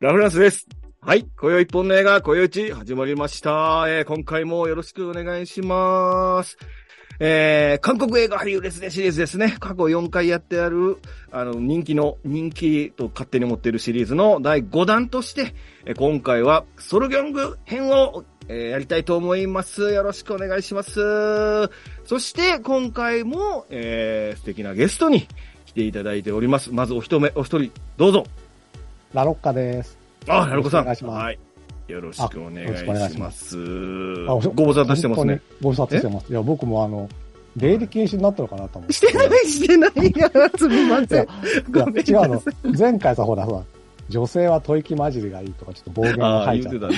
ラフランスです。はい。今宵一本の映画、今宵一始まりました。えー、今回もよろしくお願いします。えー、韓国映画俳優ですね、シリーズですね。過去4回やってある、あの、人気の、人気と勝手に持っているシリーズの第5弾として、えー今回はソルギョング編を、えーやりたいと思います。よろしくお願いします。そして、今回も、えー、素敵なゲストに来ていただいております。まずお一目、お一人、どうぞ。ラロッカです。あ、なるこさん。よろしくお願いしますはい。よろしくお願いしま。すご無沙汰してますね。。ご無沙汰してます。いや、僕もあの、出入り禁止になったのかなと思って。してない、してない。や、すみません。いやごめんなさい違うの。前回さ、ほら、ほら、女性は吐息混じりがいいとか、ちょっと暴言が入っちゃってあ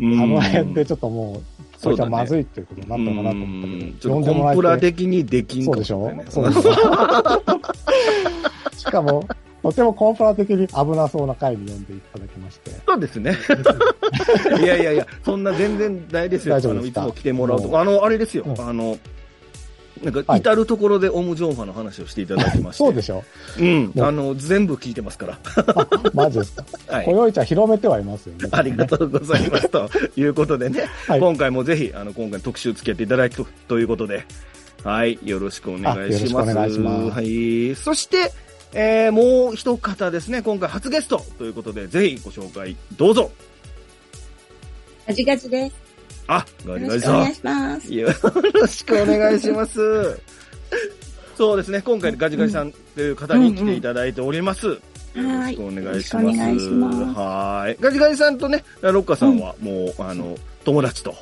うんの辺でちょっともう、それじゃまずいいっていうことになったのかなと思ったけど、ちょっとコンプラ的にできんかそうでしょ？そうでしょ？しかも、とてもコンプラ的に危なそうな回に呼んでいただきまして。そうですね。いやいやいや、そんな全然ないですよ。大丈夫ですか？あのいつも来てもらうと。もあの、あれですよ。うんあの、なんか、はい至るところでオムジョンファの話をしていただきまして。そうでしょうん。あの、全部聞いてますから。あ、マジですか？はいこ。よいちゃん広めてはいますよね。ありがとうございます。と いうことでね、はい今回もぜひ、あの、今回特集付き合っていただきとということで、はい、よろしくお願いします。あよろしくお願いしますはい。そして、えー、もう一方ですね、今回初ゲストということで、ぜひご紹介どうぞ。ガジガジです。あ、ガよリガリさんろしくお願い。します。よろしくお願いします。そうですね、今回ガジガジさんという方に来ていただいております。よろしくお願いします。はいよろしくお願いしますはい。ガジガジさんとね、ラロッカさんはもう、あの、友達と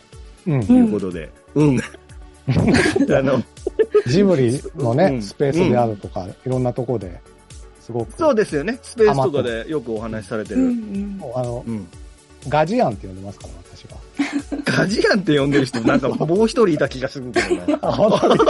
うんと。いうことで、うん。あの、ジブリのうね、んスペースであるとか、いろんなとこで、すごく、そうですよね。スペースとかでよくお話しされてうんうる。ん。もうあのう、ん。ガジアンって呼んでますか？ら、私が。ガジアンって呼んでる人、なんかもう一人いた気がするけどな。あ、本当に？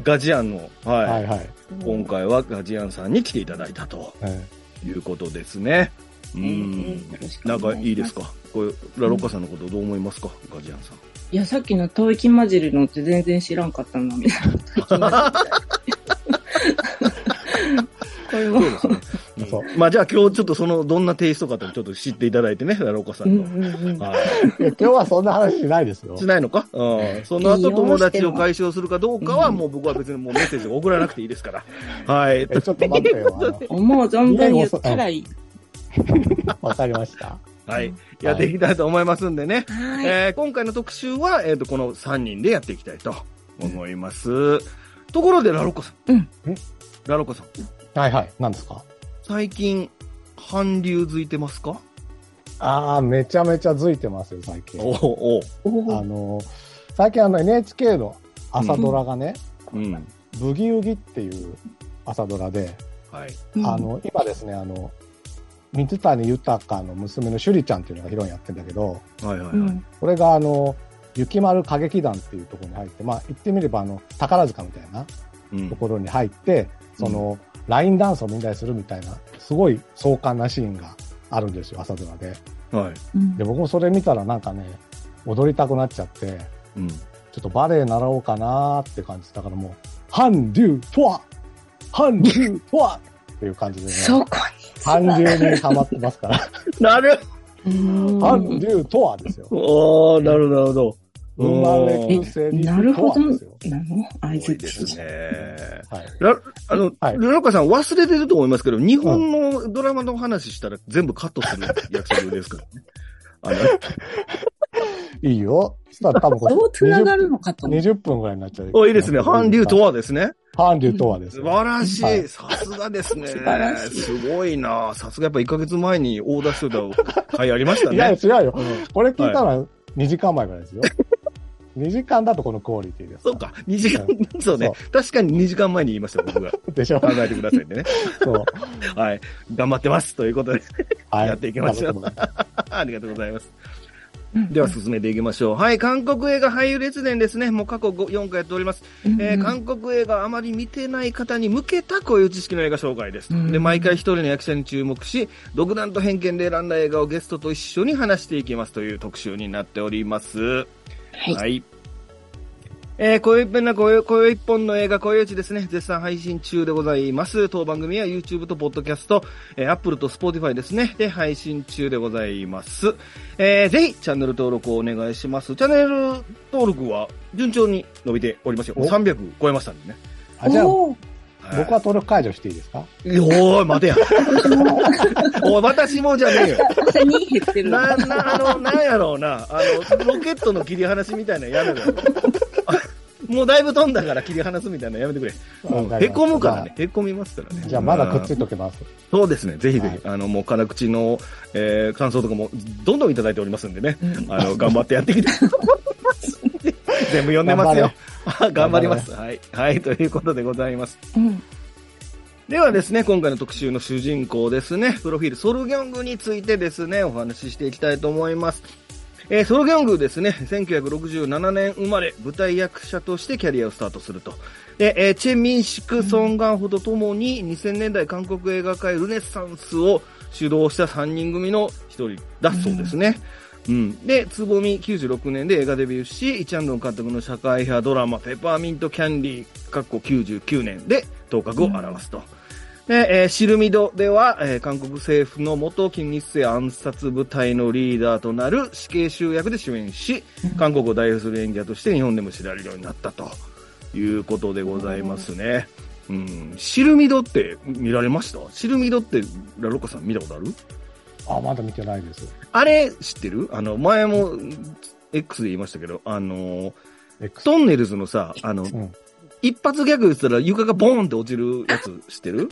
ガジアンの、はい。はいはい。今回はガジアンさんに来ていただいたとえいうことですね。ううんなんかいいですか？これ、ラロッカさんのことどう思いますか？ガジアンさん。いや、さっきの吐息混じりのって全然知らんかったな、みたいな。これも。そうですね。えそう。まあじゃあ今日ちょっとその、どんなテイストかってちょっと知っていただいてね、ラロッカさうんんの。うんうん。はい。いや今日はそんな話しないですよし。ないのか？うん。その後友達を解消するかどうかはうんもう僕は別にもうメッセージを送らなくていいですから。はい。えちょっと待ってよ。思う存分言ったらいい。わかりました。はい。やっていきたいと思いますんでね。はい。えー今回の特集は、えっ、と、この3人でやっていきたいと思います。ところで、ラロッカさん。うんラロッカさん。はいはい。何ですか？最近、韓流づいてますか？ああ、めちゃめちゃづいてますよ、最近。おおあの、最近あの NHK の朝ドラがね、うん。ブギウギっていう朝ドラで、はい。うんあの、今ですね、あの、水谷豊の娘の趣里ちゃんっていうのがヒロインやってるんだけど、はいはいはい。うん。これがあの、雪丸歌劇団っていうところに入って、まあ言ってみればあの、宝塚みたいなうんところに入って、その、ラインダンスをみんなでするみたいな、すごい壮観なシーンがあるんですよ、朝ドラで。はい。うんで、僕もそれ見たらなんかね、踊りたくなっちゃって、うん。ちょっとバレエ習おうかなーって感じだからもう、韓流とは韓流とはっていう感じでね、そこ韓流にハマってますから、なるに。韓流とはですよ。おー、なるほど、なるほど。生まれくせになるほど。なの合図すごいですね。はい。ラあの、はいルロッカさん忘れてると思いますけど、日本のドラマの話したら全部カットする約束ですからね。あの、いいよ。そしたら多分これどう繋がるのかと思う。20分ぐらいになっちゃう。お、いいですね。韓流とはですね。韓流とはです素ね。晴らし。はいいさすがですね。素晴らしいすごいなさすがやっぱ1ヶ月前にオーダーしてた回ありましたいや、ね。違うよ。うんこれ聞いたら2時間前ぐらいですよ。2時間だとこのクオリティです。そうか。2時間、そうね。確かに2時間前に言いました、僕が。でしょ考えてくださいね。そう。はい。頑張ってます。ということで、はい。やっていきましょう ありがとうございます。うんでは進めていきましょう。はい。韓国映画俳優列伝ですね。もう過去5 4回やっております。えー韓国映画あまり見てない方に向けたこういう知識の映画紹介です。うんで、毎回一人の役者に注目し、独断と偏見で選んだ映画をゲストと一緒に話していきますという特集になっております。はい。はい。えー、こよいっぺんな、こよ、こよ一本の映画、こよいちですね、絶賛配信中でございます。当番組は YouTube と Podcast、えー、Apple と Spotify ですね、で配信中でございます。えー、ぜひ、チャンネル登録をお願いします。チャンネル登録は順調に伸びておりますよ。お300超えましたんでね。あ、じゃあ、僕は登録解除していいですか？おーい、待てや。おい、私もじゃねえよ。朝に減ってる。な、な、あの、なんやろうな、あの、ロケットの切り離しみたいなのやめろ もうだいぶ飛んだから切り離すみたいなのやめてくれ。うんへこむからね。へこみますからね。じゃあまだくっついいときます。そうですね。ぜひぜひ、はあの、もう辛口の、えー、感想とかもどんどんいただいておりますんでね。あの、頑張ってやってきて。全部読んでますよ。頑張 ります。はい。はい。ということでございます。うん。ではですね、今回の特集の主人公ですね、プロフィール、ソルギョングについてですね、お話ししていきたいと思います。えーソルギョングですね、1967年生まれ、舞台役者としてキャリアをスタートすると。で、えーチェ・ミンシク・ソン・ガンホとともに2000年代韓国映画界ルネッサンスを主導した3人組の一人だそうですね。うん。で、つぼみ96年で映画デビューし、イチャンドン監督の社会派ドラマ、ペパーミント・キャンディー、かっこ99年で頭角を現すと。で、えーシルミドでは、えー韓国政府の元金日成暗殺部隊のリーダーとなる死刑囚役で主演し、韓国を代表する演技者として日本でも知られるようになったということでございますね。うん。シルミドって見られました？シルミドってラロッカさん見たことある？あ、まだ見てないです。あれ知ってる？あの、前も X で言いましたけど、あの、X。トンネルズのさ、あの、うん。一発ギャグ言ったら床がボーンって落ちるやつ知ってる？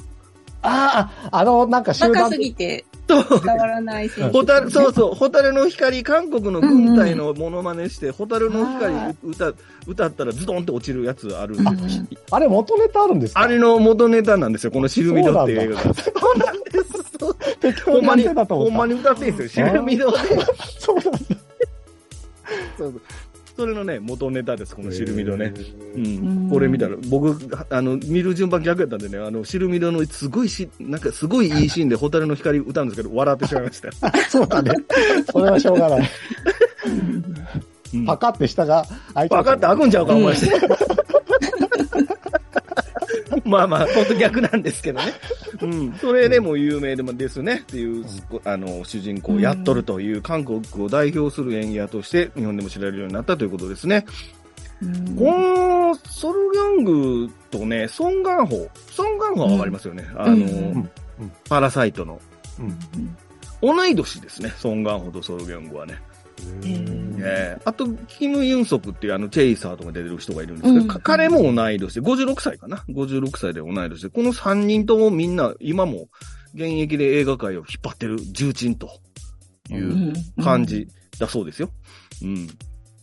ああ、あの、なんか集団バカす、ぎてそう。伝わらない選手。ホタル、そうそう、ホタルの光、韓国の軍隊のモノマネして、ホタルの光歌、歌ったらズドンって落ちるやつある。うんあれ元ネタあるんですか？あれの元ネタなんですよ、このシルミドっていう映画が。そうなん です。ほんまに、ほんまに歌ってんですよ、シルミドで。そうなんだ。そうそうそれのね、元ネタです、このシルミドね。ううんん。これ見たら、僕、あの、見る順番逆やったんでね、あの、シルミドのすごいし、なんかすごいいいシーンでホタルの光歌うんですけど、笑ってしまいました。そうだね。それはしょうがない。うんパカって下が開いちゃパうカって開くんちゃうか、うん思いして。まあまあ、ほんと逆なんですけどね。うん。それでも有名でもですね、っていう、あの、主人公をやっとるという、韓国を代表する演技者として、日本でも知られるようになったということですね。うんこの、ソルギョングとね、ソン・ガンホ。ソン・ガンホはわかりますよね。あの、うんパラサイトの。うん同い年ですね、ソン・ガンホとソルギョングはね。うんええあと、キム・ユンソクっていうあの、チェイサーとか出てる人がいるんですけど、うんか彼も同い年で、56歳かな ?56 歳で同い年で、この3人ともみんな、今も現役で映画界を引っ張ってる重鎮という感じだそうですよ。うん。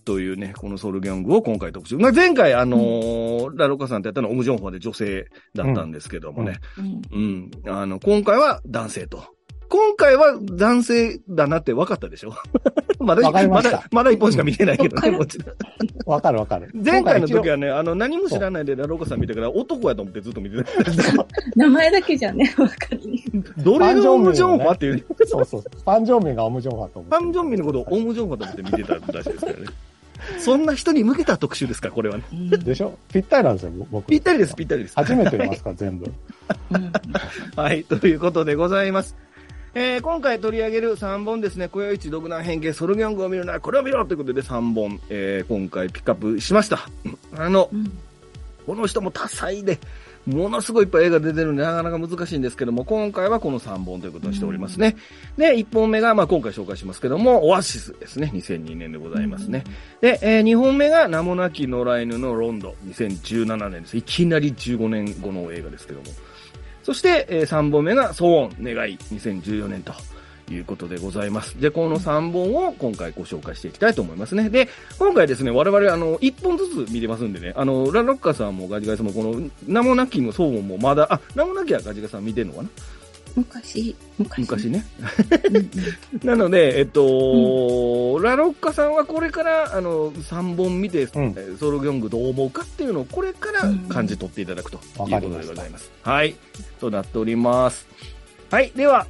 というね、このソルギョングを今回特集。まあ、前回あのーラロカさんってやったのはオムジョンファで女性だったんですけどもね。うんうん。あの、今回は男性と。今回は男性だなって分かったでしょ？まだ、わかりましたまだ、まだ一本しか見てないけどね、もちろん。わかるわかる。前回の時は。はね、あの、何も知らないでラローカさん見たから、男やと思ってずっと見てた。名前だけじゃね、わかる。どれがオムジョンファっていう、そうそう。ファンジョンミンがオムジョンファと思ってる。ファンジョンミンのことをオムジョンファと思って見てたらしいですからね。そんな人に向けた特集ですから、これはね。でしょ？ぴったりなんですよ、僕。ぴったりです、ぴったりです。初めて見ますから、全部。はい、ということでございます。えー今回取り上げる3本ですね、小夜一独断変形ソルギョングを見るならこれを見ろということで3本、えー今回ピックアップしました。あの、この人も多彩で、ものすごいいっぱい映画出てるんで、なかなか難しいんですけども、今回はこの3本ということにしておりますね。で、1本目が、まあ今回紹介しますけども、オアシスですね。2002年でございますね。で、え2本目が名もなき野良犬のロンド。2017年です。いきなり15年後の映画ですけども。そして、え3本目が、騒音、願い、2014年と。いうことでございます。で、この3本を今回ご紹介していきたいと思いますね。で、今回ですね、我々、あの、1本ずつ見れますんでね、あの、ラロッカさんもガジガジさんも、この、名もなきも騒音もまだ、あ、名もなきはガジガジさん見てんのかな？昔、昔。昔ね。うんうん。なので、えっと、ラロッカさんはこれから、あの、3本見て、んえーソロギョングどう思うかっていうのを、これから感じ取っていただくということでございます。はい。となっております。はい。では、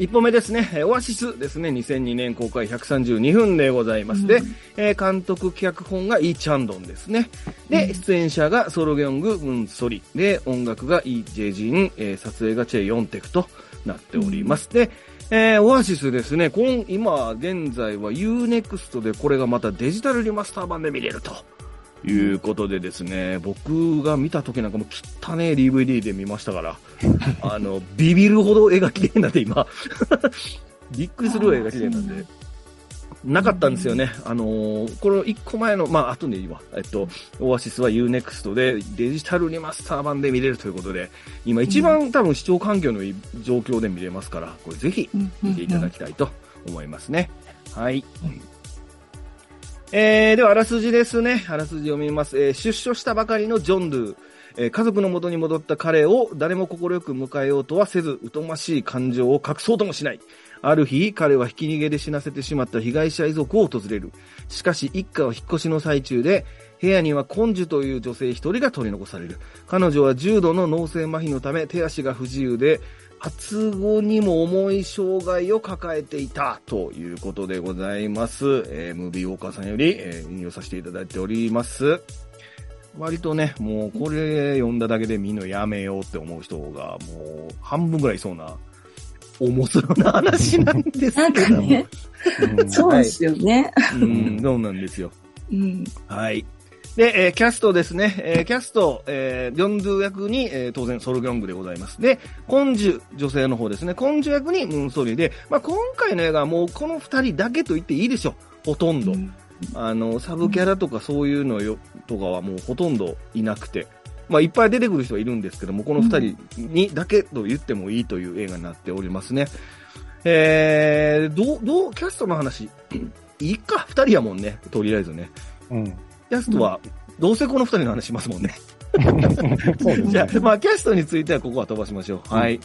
1本目ですね、えーオアシスですね、2002年公開132分でございます。で、うんえー監督、脚本がイ・チャンドンですね。で、うん出演者がソロギョング、ムンソリ。で、音楽がイ・ジェジン、えー撮影がチェ・ヨンテクとなっております。で、えーオアシスですね、今、今、現在は UNEXT でこれがまたデジタルリマスター版で見れると。いうことでですね、僕が見た時なんかも汚ね DVD で見ましたから、あの、ビビるほど絵が綺麗なんで今、びっくりするぐらい絵が綺麗なんで、なかったんですよね。あのーこの1個前の、まあ、後でいいわ。えっと、オアシスは UNEXT でデジタルリマスター版で見れるということで、今一番多分視聴環境のいい状況で見れますから、これぜひ見ていただきたいと思いますね。はい。えー、では、あらすじですね。あらすじ読みます。えー出所したばかりのジョンドゥ。えー家族の元に戻った彼を誰も快く迎えようとはせず、疎ましい感情を隠そうともしない。ある日、彼はひき逃げで死なせてしまった被害者遺族を訪れる。しかし、一家は引っ越しの最中で、部屋にはコンジュという女性一人が取り残される。彼女は重度の脳性麻痺のため手足が不自由で、発語にも重い障害を抱えていたということでございます。えー、ムービーウォーカーさんより、えー引用させていただいております。割とね、もうこれ読んだだけで見るのやめようって思う人がもう半分ぐらいいそうな、重そうな話なんですけども。かね、うんそうですよね。うん、そうなんですよ。うん。はい。で、えーキャストですね。えーキャスト、えー、ギョンドゥ役に、えー当然ソルギョングでございます。で、コンジュ、女性の方ですね。コンジュ役にムンソリで、まあ、今回の映画はもうこの二人だけと言っていいでしょう。ほとんど。あの、サブキャラとかそういうのよ、とかはもうほとんどいなくて。まあ、いっぱい出てくる人はいるんですけども、この二人にだけと言ってもいいという映画になっておりますね。えー、どう、どう、キャストの話、いいか、二人やもんね、とりあえずね。うん。キャストは、どうせこの二人の話しますもんね。そうですね。じゃあ、まあ、キャストについてはここは飛ばしましょう。はい。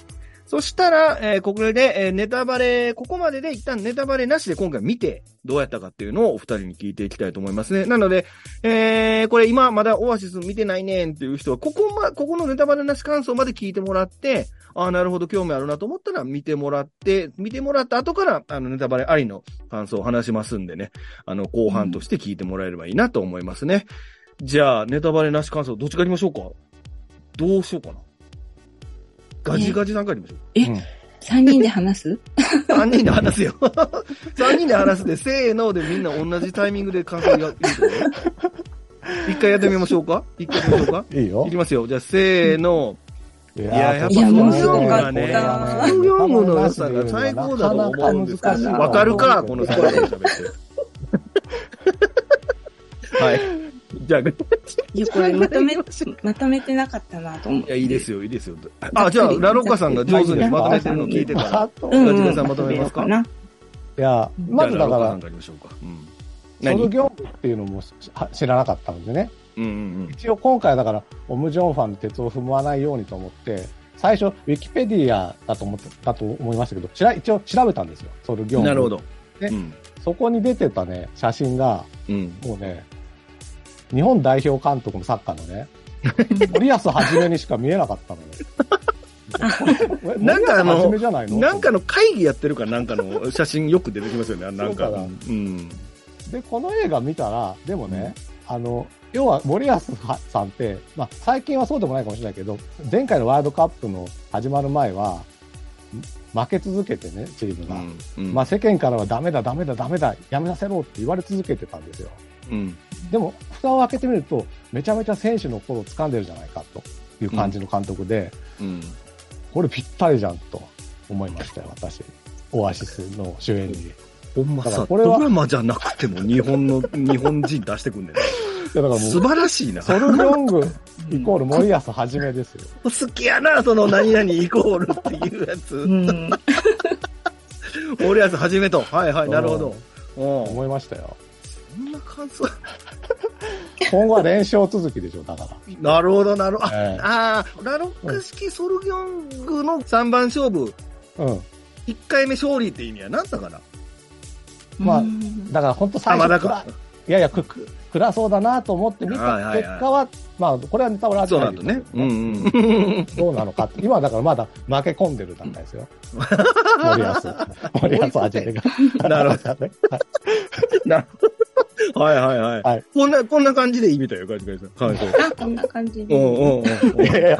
そしたら、えーここで、えーネタバレ、ここまでで一旦ネタバレなしで今回見て、どうやったかっていうのをお二人に聞いていきたいと思いますね。なので、えーこれ今まだオアシス見てないねんっていう人は、ここま、ここのネタバレなし感想まで聞いてもらって、ああ、なるほど、興味あるなと思ったら見てもらって、見てもらった後から、あの、ネタバレありの感想を話しますんでね、あの、後半として聞いてもらえればいいなと思いますね。じゃあ、ネタバレなし感想、どっちから行きましょうか？どうしようかな。ガジガジさんから行きましょう。三人で話す？3人で話すよ。3人で話すで、せーのでみんな同じタイミングで感想が一回やってみましょうか？一回やってみましょうか？いいよいき。ますよ。じゃあ、せーの。いいや、やっぱいや面白ソかったね、ソギョングの良さが最高だと思うんですけど、なかなか難しいわかるかこの3人で喋って。はい。じゃあ、いや、これまとめ、まとめてなかったなと思っいや、て。いいですよ、いいですよ。あ、じゃあ、ラロッカさんが上手にまとめてるのを聞いてから。あとうん、うん。ガジガジさんまとめますか？な。いや、まずだからじゃあラロッカさん、から行きましょうか。うん。ソル何？ギョングっていうのもしは知らなかったんでね。うんうん一応今回だから、オムジョンファンの鉄を踏まないようにと思って、最初、ウィキペディアだと思ってだと思いましたけど、しら一応調べたんですよ、ソルギョうん。ング。なるほど。ねうん。そこに出てたね、写真が、うん。もうね、日本代表監督のサッカーのね、森保はじめにしか見えなかったのよ。なんかあのないの？なんかの会議やってるかなんかの写真よく出てきますよね、なんか。で、この映画見たら、でもね、あの、要は森保さんって、まあ、最近はそうでもないかもしれないけど、前回のワールドカップの始まる前は、負け続けてね、チームが。うん。まあ、世間からはダメだ、ダメだ、ダメだ、やめさせろって言われ続けてたんですよ。うん。でも、蓋を開けてみると、めちゃめちゃ選手の心を掴んでるじゃないかという感じの監督で、うん。これぴったりじゃんと思いましたよ、私。オアシスの主演に。いほんまさ、ドラマじゃなくても日本の、日本人出してくんねんだからも素う、晴らしいな。ソルギョングイコール森保はじめですよ。好きやな、その何々イコールっていうやつ。うん。俺やつ始めと。はいはい、なるほど。うん。思いましたよ。そんな感想。今後は連勝続きでしょ、だから。なるほど、なるほど。あ、ええあーラロッカ式ソルギョングの3番勝負、うん。1回目勝利って意味は何だかな？まあうんだから本当最あ、ま初、だか。いやいや、くく暗そうだなと思って見たはいはいはい結果は、まあ、これはネタバレあそうなんだね。うんうん。どうなのかって。今はだからまだ負け込んでる段階ですよ。森保。森保はじめが。なるほどど。なるほど。はいはいはい。はいこんな、こんな感じでいいみたいよ、カジカジさん。はい、そう。あ、こんな感じうんで。うんうん。いやいや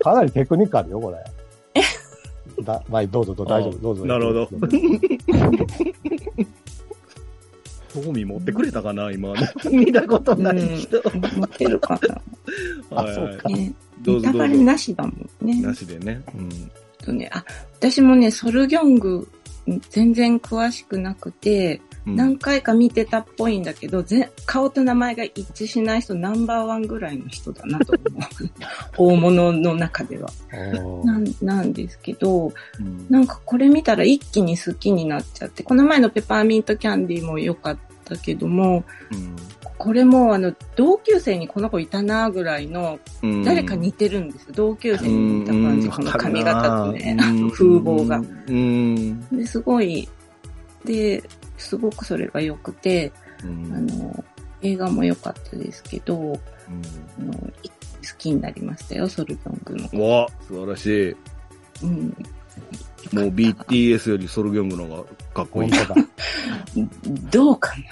かなりテクニカルよ、これ。だまあ、どうぞどうぞ、大丈夫、どうぞ。なるほど。興味持ってくれたかな、今。見たことない人。持ってるかな。はいはいあそうかね、どうぞどうぞネタバレ。なしだもんね。なしでね。うん。とね、あ、私もね、ソルギョング、全然詳しくなくて、うん何回か見てたっぽいんだけど、ぜ顔と名前が一致しない人ナンバーワンぐらいの人だなと思う。大物の中では。なんなんですけど、うんなんかこれ見たら一気に好きになっちゃって、この前のペパーミントキャンディーも良かったけども、これもあの、同級生にこの子いたなぐらいの、うん誰か似てるんですよ。同級生に似た感じ、うんこの髪型とね、風貌が。うん。で、すごい、で、すごくそれが良くて、うんあの、映画も良かったですけど、あの、一気に好きになりましたよ、ソルギョングの。わ素晴らしい。うん。もう BTS よりソルギョングの方がかっこいい。どうかな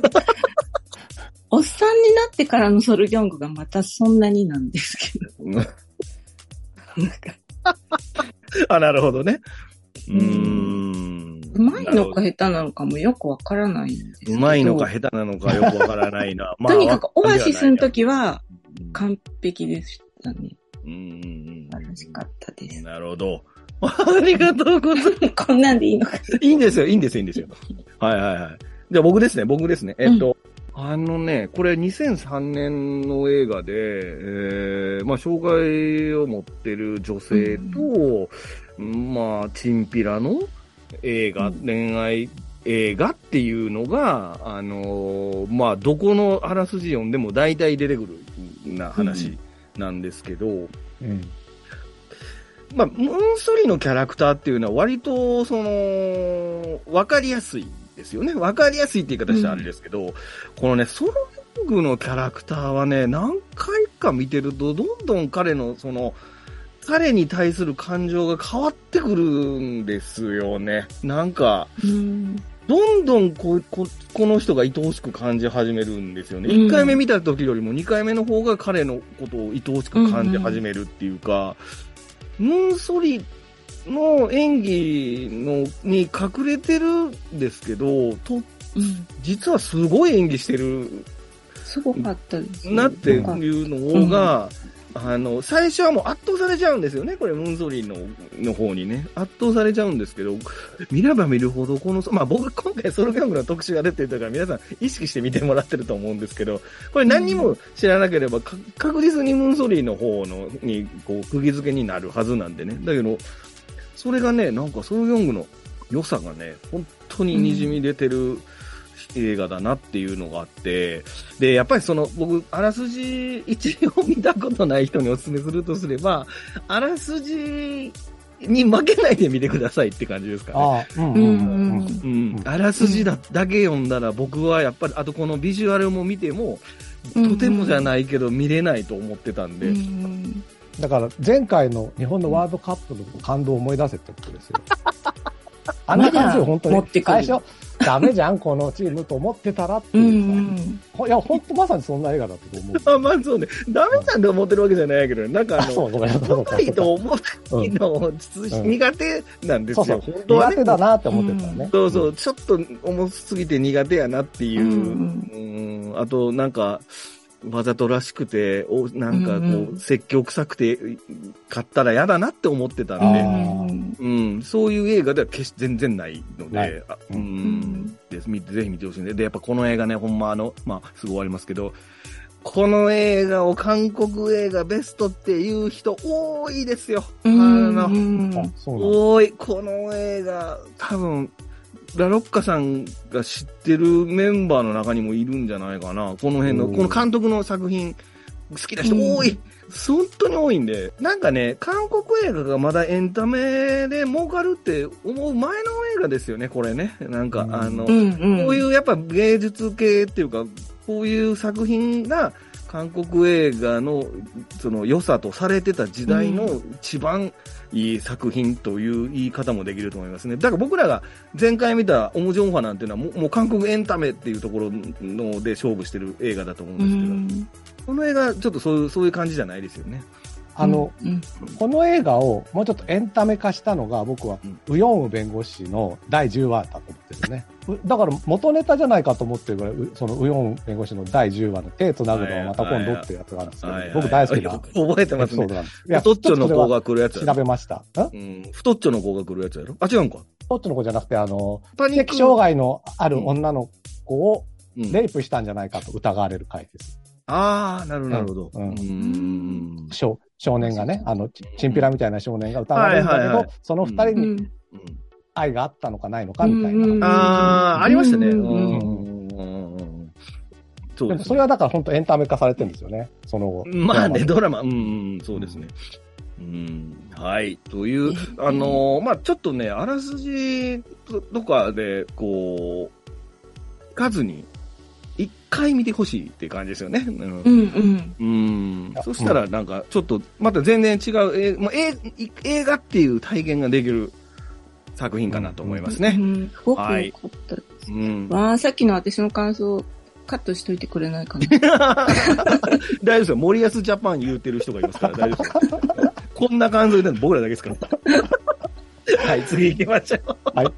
おっさんになってからのソルギョングがまたそんなになんですけど。なんかあ、なるほどね。ううんん。うまいのか下手なのかもよくわからないんですけど。うまいのか下手なのかよくわからないな。まあとにかくオアシスの時はうん完璧でしたね。うんうん素晴らしかったでうん。す。なるほど。ありがとうございます。こんなんでいいのか。いいんですよ、いいんですよ、いいんですよ。はいはいはい。じゃあ僕ですね、僕ですね。えっと、あのね、これ2003年の映画で、えー、まあ、障害を持ってる女性と、まあ、チンピラの映画、うん恋愛映画っていうのが、あのーまあ、どこのあらすじ読んでも大体出てくるな話なんですけど、うん。まあ、ムーンソリのキャラクターっていうのは割と、その、わかりやすいですよね。わかりやすいって言い方したらあれですけど、このね、ソロギングのキャラクターはね、何回か見てると、どんどん彼の、その、彼に対する感情が変わってくるんですよね。なんか、うん。どんどんこここの人が愛おしく感じ始めるんですよね。うん1回目見た時よりも2回目の方が彼のことを愛おしく感じ始めるっていうか、ムーンソリの演技のに隠れてるんですけど、とうん。実はすごい演技してるすごかったです。なっていうのが、あの、最初はもう圧倒されちゃうんですよね。これ、ムンソリーの、の方にね。圧倒されちゃうんですけど、見れば見るほど、この、まあ僕今回ソロギャングの特集が出てるから皆さん意識して見てもらってると思うんですけど、これ何にも知らなければ、確実にムンソリーの方の、に、こう、釘付けになるはずなんでね。だけど、それがね、なんかソロギャングの良さがね、本当に滲み出てる、映画だなっていうのがあって、で、やっぱりその、僕、あらすじ一応見たことない人にお勧めするとすれば、あらすじに負けないで見てくださいって感じですかね。ああ、うんううんうんん。うん。あらすじだだけ読んだら僕はやっぱり、あとこのビジュアルも見ても、うんとてもじゃないけど見れないと思ってたんで。うんだから前回の日本のワールドカップの感動を思い出せってことですよ。あんな感じよ、本当に持って。くる最初、ダメじゃん、このチームと思ってたらってういうさん。ほいや、本当まさにそんな映画だと思う。あまあそうね。ダメなんて思ってるわけじゃないけど、なんかあの。そううまいと思っての、うん苦手なんですよ。苦手だなって思ってたね。そうそう、ちょっと重すぎて苦手やなっていう。あと、なんか、わざとらしくて、おなんかこう、説教臭くて、買ったら嫌だなって思ってたんあで、ーうん、そういう映画では決して全然ないので、あううん。ん、です。見てぜひ見てほしいんで、で、やっぱこの映画ね、ほんまあの、まあ、すぐ終わりますけど、この映画を韓国映画ベストっていう人多いですよ。あの。多い。この映画、多分、ラロッカさんが知ってるメンバーの中にもいるんじゃないかな。この辺の、この監督の作品、好きな人多い。本当に多いんで。なんかね、韓国映画がまだエンタメで儲かるって思う前の映画ですよね、これね。なんか、うんあの、うんうん。こういうやっぱ芸術系っていうか、こういう作品が韓国映画のその良さとされてた時代の一番いい作品という言い方もできると思いますね。だから僕らが前回見たオムジョンファなんていうのはもうもう韓国エンタメっていうところので勝負してる映画だと思うんですけど、この映画ちょっとそういうそういう感じじゃないですよね。あの、うんうんこの映画をもうちょっとエンタメ化したのが僕はうん、ウヨンウ弁護士の第10話だと思ってるね。うだから元ネタじゃないかと思ってるぐらい、うそのウヨンウ弁護士の第10話の手つなぐのはまた今度っていうやつがあるんですけど、はいはい僕大好きな 覚えてエますね太っちょの子が来るやつ調べました。んうん。太っちょの子が来るやつやろあ、違うんか。太っちょの子じゃなくて、あの、パ知的障害のある女の子をうんレイプしたんじゃないかと疑われる回です。ああ、なるほど、なるほど。ううんん。少少年がね、あの、チチンピラみたいな少年が疑われるんだけど、はいはいはいその二人にうん愛があったのかないのかみたいな。ああ、ありましたね。ううんんうんうんそうですねでもそれはだから本当エンタメ化されてるんですよね、その後。まあね、ドドラマ、うんうん、そうですね。うん、はい。という、あのーまあちょっとね、あらすじととかで、こう、数に、一回見てほしいっていう感じですよね。うんうんうん。うん。そしたら、なんか、ちょっと、また全然違う、えーもうえー映画っていう体験ができる作品かなと思いますね。うん。すごくはい良かったです。うん。わあ、さっきの私の感想、カットしといてくれないかな。大丈夫ですよ。森保ジャパン言うてる人がいますから、大丈夫ですよ。こんな感想で僕らだけですから。はい、次行きましょう。はい。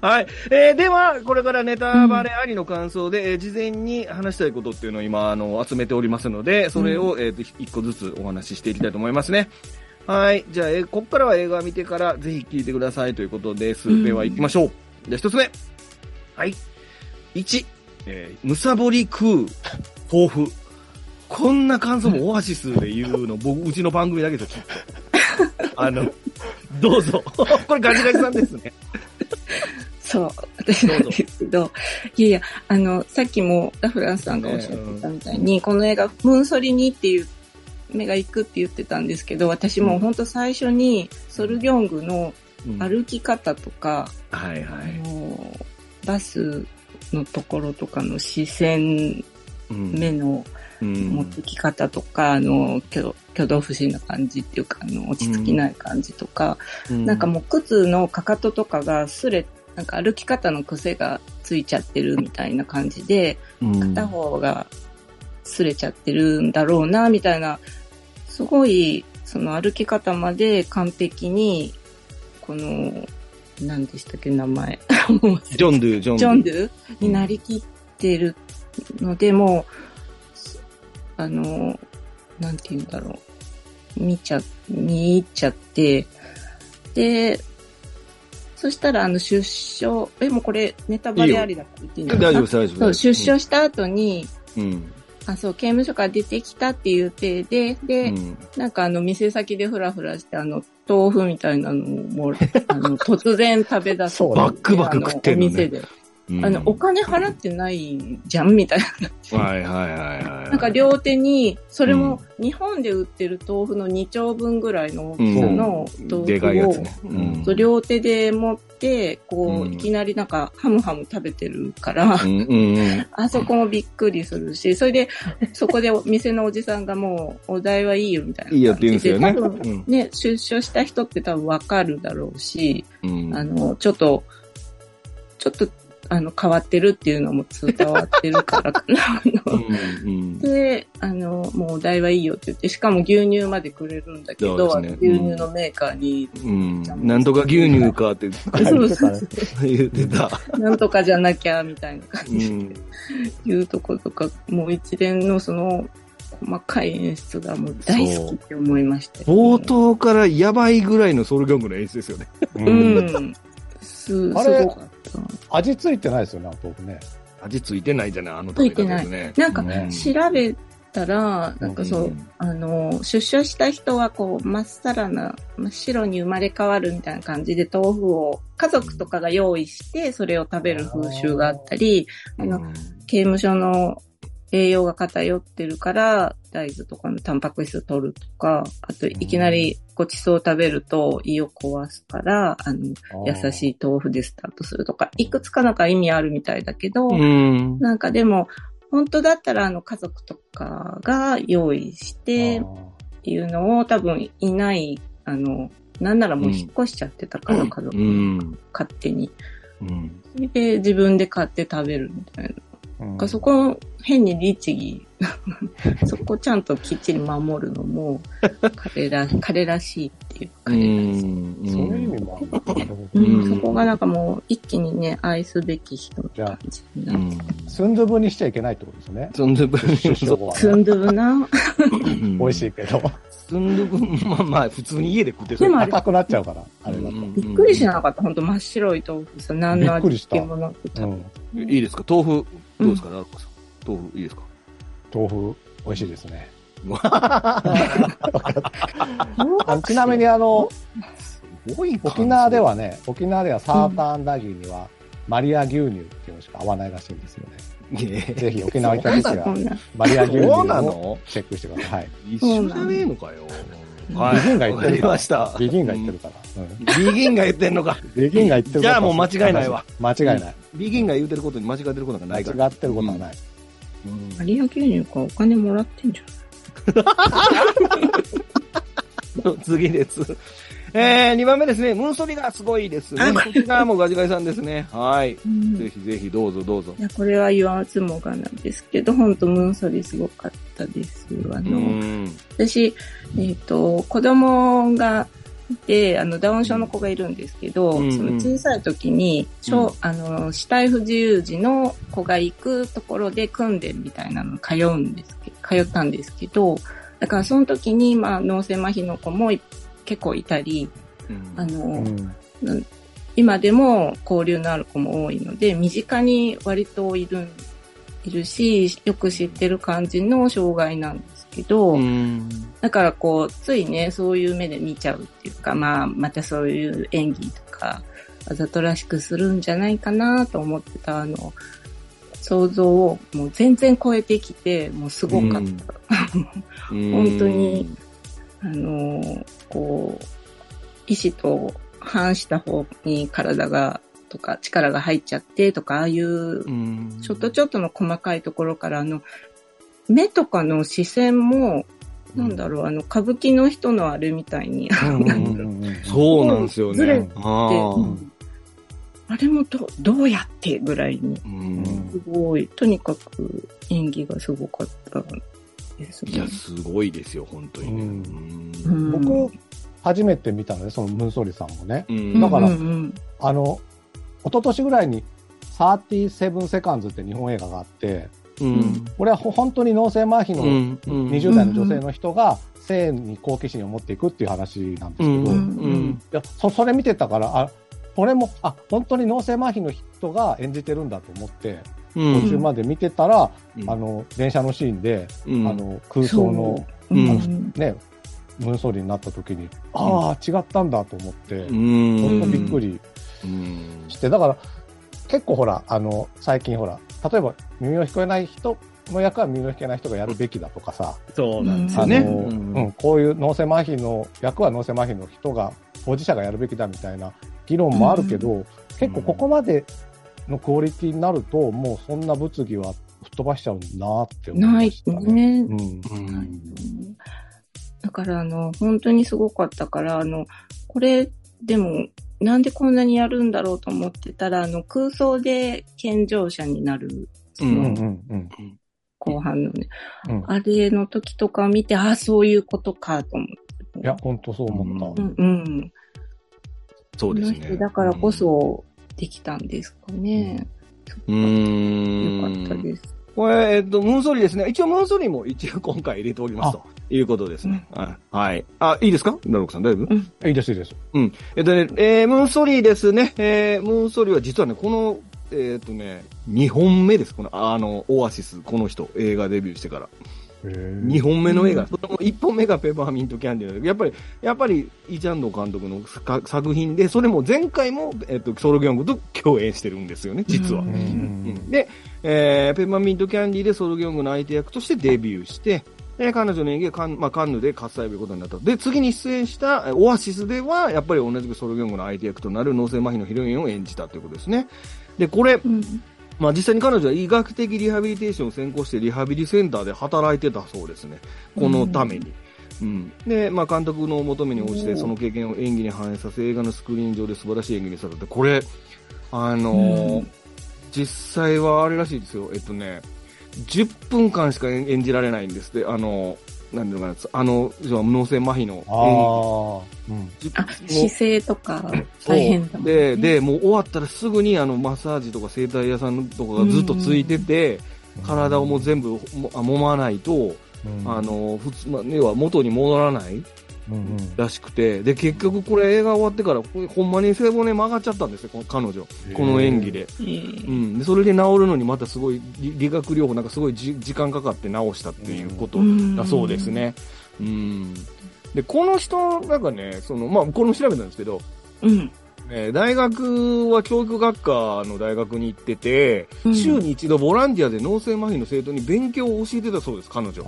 はい。えーでは、これからネタバレありの感想で、えー事前に話したいことっていうのを今、あの、集めておりますので、それを、えっ、と、一個ずつお話ししていきたいと思いますね。はい。じゃあ、えーここからは映画を見てから、ぜひ聞いてくださいということです。うんでは、行きましょう。じゃあ、一つ目。はい。1、えー、むさぼり食う、抱負。こんな感想もオアシスで言うの、僕、うちの番組だけですよ。あの、どうぞ。これガジガジさんですね。そう、私なんですけど、いやいや、あの、さっきもラフランスさんがおっしゃってたみたいに、この映画、ムーンソリにっていう、目が行くって言ってたんですけど、私も本当最初に、ソルギョングのうん。歩き方とか、あはいはい。のバスのところとかの視線、うん。目のうん。持ってき方とか、あの、挙挙動不審な感じっていうか、あの、落ち着きない感じとか、なんかもう靴のかかととかがすれ、なんか歩き方の癖がついちゃってるみたいな感じで、うん、片方がすれちゃってるんだろうな、みたいな、すごい、その歩き方まで完璧に、この、何でしたっけ、名前。ジョンドゥ、ジョンドゥ。ジョンドゥ？になりきってるので、もう、あの、なんて言うんだろう。見ちゃ、見入っちゃって、で、そしたら、あの、出所、え、もうこれ、ネタバレありだから言っていいんですか大丈夫大丈夫そう。出所した後に、うん。あ、そう、刑務所から出てきたっていう体で、で、うんなんかあの、店先でフラフラして、あの、豆腐みたいなのをもう、あの、突然食べ出す。そうバックバク食ってんのねあお店で。うんあの、お金払ってないじゃんみたいな。はいはいはいはい。なんか両手に、それも日本で売ってる豆腐の2丁分ぐらいの大きさの豆腐をね。うん両手で持って、こういきなりなんかハムハム食べてるから。あそこもびっくりするし、それで、そこでお店のおじさんがもう、お題はいいよみたいないいよって言うんですよね。多分ね、出所した人って多分わかるだろうし、うんあの、ちょっと、ちょっと、あの、変わってるっていうのも伝わってるからかな。あのうんうんで、あの、もうお題はいいよって言って、しかも牛乳までくれるんだけそど、ね牛乳のメーカーに、うん。なんとか牛乳かってそうそうそう 言ってた。なんとかじゃなきゃ、みたいな感うじでん。言うとことか、もう一連のその、細かい演出がもう大好きって思いましたよね、冒頭からやばいぐらいのソウルギョングの演出ですよね。ううんん。す、あれ。味ついてないですよね、豆腐ね。味ついてないじゃない、あの食べ方ですね。なんか、ね調べたら、なんかそう、うんあの、出所した人はこう、まっさらな、真っ白に生まれ変わるみたいな感じで豆腐を家族とかが用意して、それを食べる風習があったり、あの刑務所の栄養が偏ってるから、大豆とかのタンパク質を取るとか、あといきなりごちそうを食べると胃を壊すから、あの、優しい豆腐でスタートするとか、いくつかなんか意味あるみたいだけど、うん。なんかでも、本当だったらあの家族とかが用意してっていうのを多分いない、あの、なんならもう引っ越しちゃってたから、家族、うん。勝手に。うん。それで自分で買って食べるみたいな。うんそこ変に律儀、そこちゃんときっちり守るのも、彼ら、彼らしいっていうう彼らしい。ん。そういう意味もあるうんうんそこがなんかもう一気にね、愛すべき人って感じになって。スンドゥブにしちゃいけないってことですね。スンドゥブ出所後はねツンドゥブな。美味しいけど、スンドゥブ、まあまあ、普通に家で食ってでもあれ赤くなっちゃうから、あれだと。びっくりしなかった。ほんと真っ白い豆腐さ、何の味付けもなくう食べん。いいですか？豆腐、どうですか、なるこさん。豆腐、いいですか？豆腐、美味しいですね。ちなみにあの、すごい沖縄ではね、沖縄ではサーターアンダギーには、マリア牛乳っていうのしか合わないらしいんですよね。ねぜひ沖縄行った時は。マリア牛乳をの？チェックしてください。はい。一緒じゃねえのかよ。ビギンが言ってるから。ました。ビギンが言ってるから。うんビギンが言ってんのか。ビギンが言ってるじゃあもう間違いないわ。間違いない。ビギンが言ってることに間違ってることがないから。間違ってることはない。うんマリア牛乳かお金もらってんじ 次です。えー、2番目ですね。ムーソリがすごいですね。あこちらもガジガジさんですね。はい。ゃん。ぜひぜひどうぞどうぞ。いや、これは言わずもがなんですけど、ほんとムーンソリすごかったです。あうの、ん。私、えっ、と、子供がいて、あの、ダウン症の子がいるんですけど、うんうん。その小さい時に、小うん。あの、死体不自由児の子が行くところで訓練みたいなの通うんですけど、通ったんですけど、だからその時に、まあ、脳性麻痺の子もい結構いたり、あの、うん。今でも交流のある子も多いので、身近に割といる、いるし、よく知ってる感じの障害なんですけど、うん。だからこう、ついね、そういう目で見ちゃうっていうか、まあ、またそういう演技とか、わざとらしくするんじゃないかなと思ってた、あの、想像をもう全然超えてきて、もうすごかった。本当にあのーこう、意志と反した方に体が、とか力が入っちゃってとか、ああいううん、ちょっとちょっとの細かいところから、あの、目とかの視線も、なんだろう、あの、歌舞伎の人のあれみたいに、そうなんですよずれね。あれもどどうやってぐらいに、うん。すごい、とにかく演技がすごかったですね。いや、。すごいですよ、本当にね。ううん。僕、初めて見たので、そのムーンソリさんもね。うん。だからうんうんあの、一昨年ぐらいに、37セカンズって日本映画があって、うん。これはほ本当に脳性麻痺のうん。うん。20代の女性の人が性に好奇心を持っていくっていう話なんですけど、うん。いうん。やそそれ見てたから、あ、これも、あ、本当に脳性麻痺の人が演じてるんだと思って、うん。途中まで見てたら、うん。あの、電車のシーンで、うん。あの、空想の、う。ん。あのね、ムーンソリになった時に、ああ、違ったんだと思って、うん。本当びっくりうん。して、だから、結構ほら、あの、最近ほら、例えば耳の聞こえない人の役は耳の聞けない人がやるべきだとかさ、そうなんですよね。うんうんこういう脳性麻痺の役は脳性麻痺の人が、当事者がやるべきだみたいな議論もあるけど、結構ここまでのクオリティになると、もうそんな物議は吹っ飛ばしちゃうなって思いないましたね。ね。うんうんだから、あの、本当にすごかったから、あの、これ、でも、なんでこんなにやるんだろうと思ってたら、あの、空想で健常者になる、そうんうんうの、んうん後半のね、うんあれの時とかを見て、ああ、そういうことかと思って。いや、本当そう思った。うん、うん。そうですね。だからこそできたんですかね。うよん。かったです。これ、えっと、ムーンソリーですね。一応ムーンソリーも一応今回入れておりますということですね。はいはい。あ、いいですか？ナロクさん大丈夫？いいです、いいです。えっとね、えー、ムーンソリーですね。えー、ムーンソリーは実はね、この、えっ、とね、2本目です。この、あの、オアシス、この人、映画デビューしてから。2本目の映画。うんそれも1本目がペーパーミントキャンディーやっぱり、やっぱり、イ・チャンド監督のか作品で、それも前回も、えっ、と、ソロギョングと共演してるんですよね、実は。ううんうんで、えー、ペーパーミントキャンディーでソロギョングの相手役としてデビューして、で彼女の演技がカン,、まあ、カンヌで喝采を呼ぶことになった。で、次に出演したえーオアシスでは、やっぱり同じくソロギョングの相手役となる脳性麻痺のヒロインを演じたということですね。で、これ、うん。まあ実際に彼女は医学的リハビリテーションを専攻してリハビリセンターで働いてたそうですね。このために。うん。で、まあ監督の求めに応じてその経験を演技に反映させ映画のスクリーン上で素晴らしい演技にされて、これ、あのーうん実際はあれらしいですよ。えっとね、10分間しか演演じられないんですって、あの、なんていうのかな、あの、脳性麻痺の演技ああ。うん。姿勢とか大変だもんね。で、で、もう終わったらすぐにあのマッサージとか整体屋さんとかがずっとついてて、体をもう全部もあ揉まないと、うんあ、の、普通、まあ、要は元に戻らないうんうん。らしくて、で、結局これ映画終わってから、これほんまに背骨曲がっちゃったんですよ、この彼女。この演技で。えーうん。で、それで治るのにまたすごい、理理学療法なんかすごいじ時間かかって治したっていうことだそうですね。うん。で、この人、なんかね、その、まあ、これも調べたんですけど、うん。えー大学は教育学科の大学に行ってて、うん週に一度ボランティアで脳性麻痺の生徒に勉強を教えてたそうです、彼女。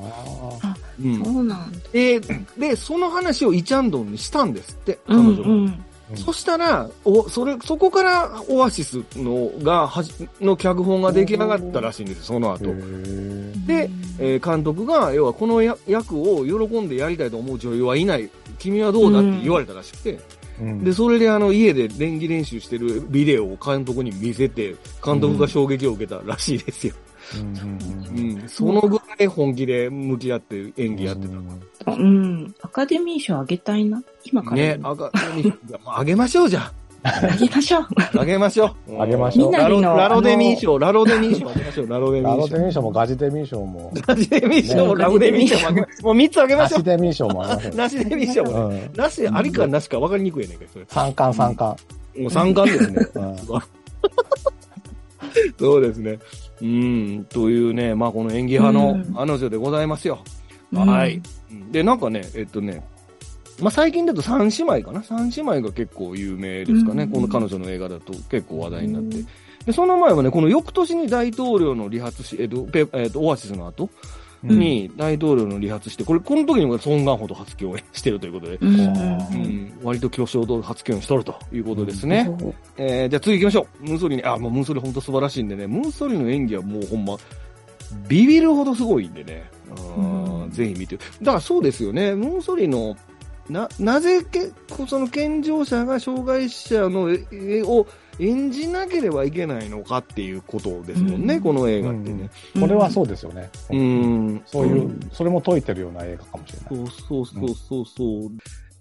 あうんそうなんだ。で、で、その話をイチャンドンにしたんですって、彼うん女が。うん。ーそしたら、お、それ、そこからオアシスのが、はじ、の脚本が出来上がったらしいんですよ、その後。で、えー監督が、要はこのや役を喜んでやりたいと思う女優はいない。君はどうだって言われたらしくて。うんで、それであの、家で演技練習してるビデオを監督に見せて、監督が衝撃を受けたらしいですよ。うんうんうん。そのぐらい本気で向き合って演技やってた。うん。アカデミー賞あげたいな。今から。ね、あが、まああげましょうじゃあげましょう。あ。あげましょう。あげましょうラロみんなのラロデミー賞、ラロデミー賞あげましょう、ラロデミラロー賞。デミー賞もガジデミー賞も、ラジデミー賞もねラブデミー賞もあげましょう。もう3つあげましょナシデミー賞もありますう。よ。なしデミー賞も。うん。なし、ありかなしか分かりにくいねんけど、それ。三冠三冠。もう三冠ですね。うん そうですね。うん、というね、まあこの演技派のうん彼女でございますよ。うんはい。うんで、なんかね、えっとね、まあ最近だと三姉妹かな？三姉妹が結構有名ですかね。うんこの彼女の映画だと結構話題になって。で、その前はね、この翌年に大統領の離発し、えっと、ペえっと、オアシスの後に大統領の離発して、これ、この時にもソン・ガンホと初共演してるということで、うんう、ん、割と巨匠と初共演しとるということですね。そうえー、じゃあ次行きましょう。ムーソリーニ、あ、もうムーソリー本当素晴らしいんでね、ムーソリーの演技はもうほんま、ビビるほどすごいんでね、うんうん。ぜひ見て。だからそうですよね、ムーソリーの、な、なぜけ、その健常者が障害者の絵絵を演じなければいけないのかっていうことですもんね、うんこの映画ってね。これはそうですよね。うん。そういうう、それも解いてるような映画かもしれない。そうそうそうそうそう。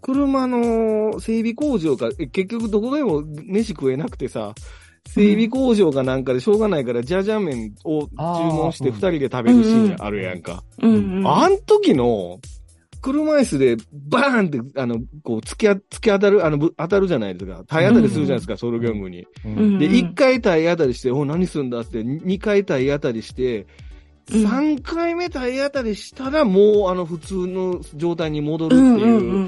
車の整備工場が、え結局どこでも飯食えなくてさ、整備工場かなんかでしょうがないから、ジャージャー麺を注文してあー二人で食べるシーンあるやんか。うんうん。あん時の、車椅子でバーンって、あの、こう、突きあ、突き当たる、あの、ぶ当たるじゃないですか。体当たりするじゃないですか、ソルギョングに。で、一回体当たりして、お、何すんだって、二回体当たりして、うん。三回目体当たりしたら、もう、あの、普通の状態に戻るうん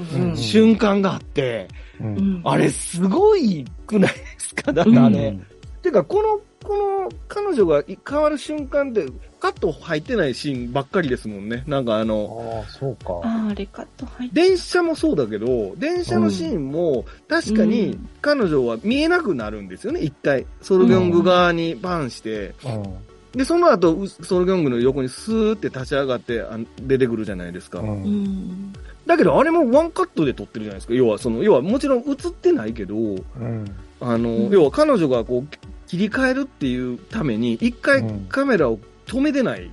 っていう瞬間があって、あれ、すごいくないですか？だからうん。ね。てか、この、この、彼女が変わる瞬間って、カット入ってないシーンばっかりですもんね。なんかあの、ああ、そうか。あーあれカット入って。電車もそうだけど、電車のシーンも、確かうにん彼女は見えなくなるんですよね、一回。ソルギョング側にバンして、で、その後、うソルギョングの横にスーって立ち上がってあ出てくるじゃないですか。うん。ううん。ん。だけど、あれもワンカットで撮ってるじゃないですか。要は、その、要はもちろん映ってないけど、うん。あの、うん要は彼女がこう、切り替えるっていうために、一回うんカメラを止めてない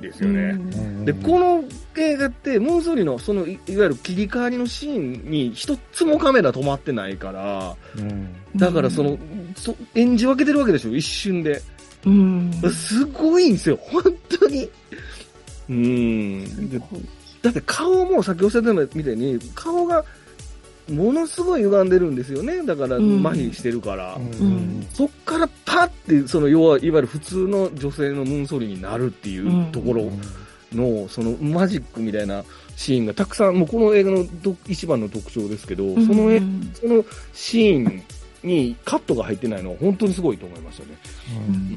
ですよね。うんで、こ、の映画って、ムーンソリのそのい、いわゆる切り替わりのシーンに一つもカメラ止まってないから、うん。だからその、そ演じ分けてるわけでしょ、一瞬で。うん。すごいんですよ、本当に。うん。でだって顔もさっきおっしゃったみたいに、顔がものすごい歪んでるんですよね。だから、うん麻痺してるから。うん。そっからパッて、その、要は、いわゆる普通の女性のムーンソリになるっていうところの、その、マジックみたいなシーンがたくさん、もうこの映画のど一番の特徴ですけど、その絵、うんそのシーンにカットが入ってないのは本当にすごいと思いましたね。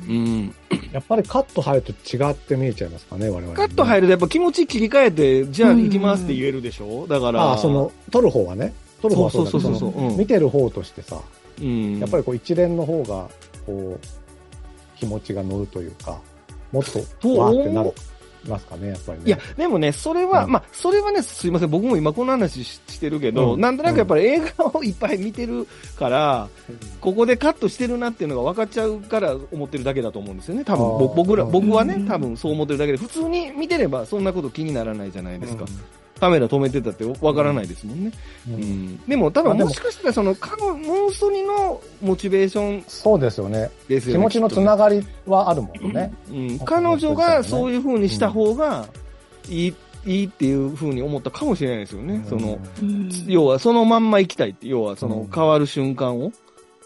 うんうん。やっぱりカット入ると違って見えちゃいますかね、我々。カット入る。るとやっぱ気持ち切り替えて、じゃあうん行きますって言えるでしょ？だから。ああ、その、撮る方はね。撮る方はそうだけどそうそうそう。ん。見てる方としてさ、うん。やっぱりこう一連の方が、こう、気持ちが乗るというか、もっと、わーってなりますかね、やっぱりね。いや、でもね、それは、うん。まあ、それはね、すいません、僕も今この話ししてるけど、うん。なんとなくやっぱり映画をいっぱい見てるから、ここでカットしてるなっていうのが分かっちゃうから思ってるだけだと思うんですよね。多分、僕ら、うん僕はねう、ん。多分そう思ってるだけで、普通に見てればそんなこと気にならないじゃないですか。うカメラ止めてたって分からないですもんね。んうんでも、多分あでももしかしたら、その、カノ、モンストにのモチベーションそうですよね。ですよね。気持ちのつながりはあるもんね。うん、彼女がそういう風にした方がいい、いいっていう風に思ったかもしれないですよね。その、うん要はそのまんま行きたいって、要はそのうん変わる瞬間を。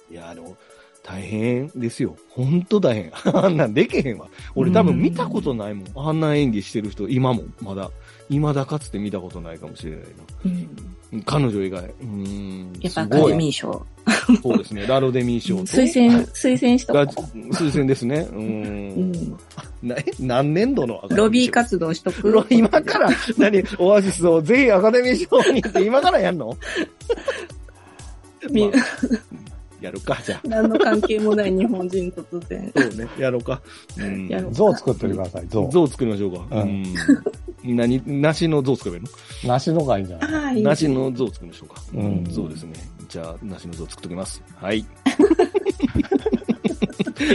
いや、でも、大変ですよ。ほんと大変。あんなんでけへんわ。俺多分見たことないもん。あんな演技してる人、今も、まだ。未だかつて見たことないかもしれないうんな。彼女以外。うん。やっぱアカデ。ミー賞。そうですね。ラロデミー賞と。推薦、推薦しとがこ推薦ですね。う。ん何年度のアカデミ賞ロビー活動しとくロ今から、何、オアシスをぜひアカデミー賞にって今からやんの？みまあやるか、じゃあ。何の関係もない日本人突然。そうね、やろうか。うんやろう像作っておいてください、像。像作りましょうか。ううんん。何、梨の像作ればいい梨のがいいんじゃない？ああ、いいの梨の像作りましょうか。ううんん。そうですね。じゃあ、梨の像作っときます。はい。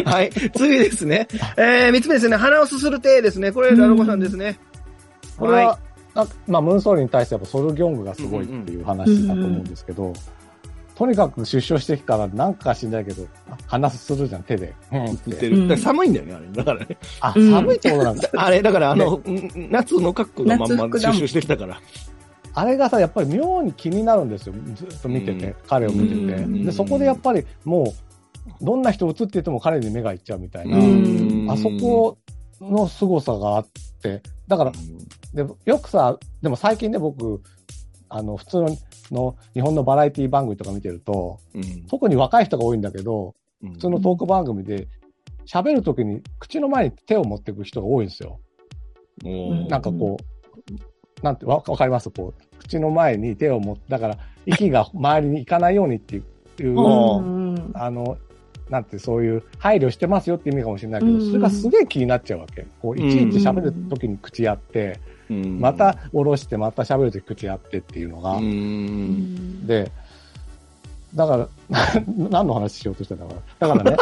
はい。次ですね。えー、三つ目ですね。鼻をすする手ですね。これ、ラロコさんですね。これは、なまあ、ムーンソーリーに対してやっぱソルギョングがすごいっていう話だと思うんですけど、とにかく出所してきたらなんかしんないけど、話するじゃん、手で。うんって。振ってる。だから寒いんだよね、あれ。だからね。あ、うん寒いってことなんだ。あれ、だからあの、ん夏の格好のまんま出所してきたから。あれがさ、やっぱり妙に気になるんですよ。ずっと見てて、うん彼を見てて、うんで、そこでやっぱりもう、どんな人映ってても彼に目がいっちゃうみたいな、うんあそこの凄さがあって、だから、でよくさ、でも最近ね、僕、あの、普通のの日本のバラエティ番組とか見てると、うん、特に若い人が多いんだけど、普普通のトーク番組で、喋るときに口の前に手を持っていく人が多いんですよ。なんかこう、なんて、わわかります？こう、口の前に手を持って、だから、息が周りに行かないようにっていうのを、うん。あの、なんて、そういう配慮してますよって意味かもしれないけど、うんそれがすげえ気になっちゃうわけ。こう、いちいち喋るときに口やって、また下ろして、また喋るとき口やってっていうのが、うん。で、だから、何の話しようとしてたかな。だからね、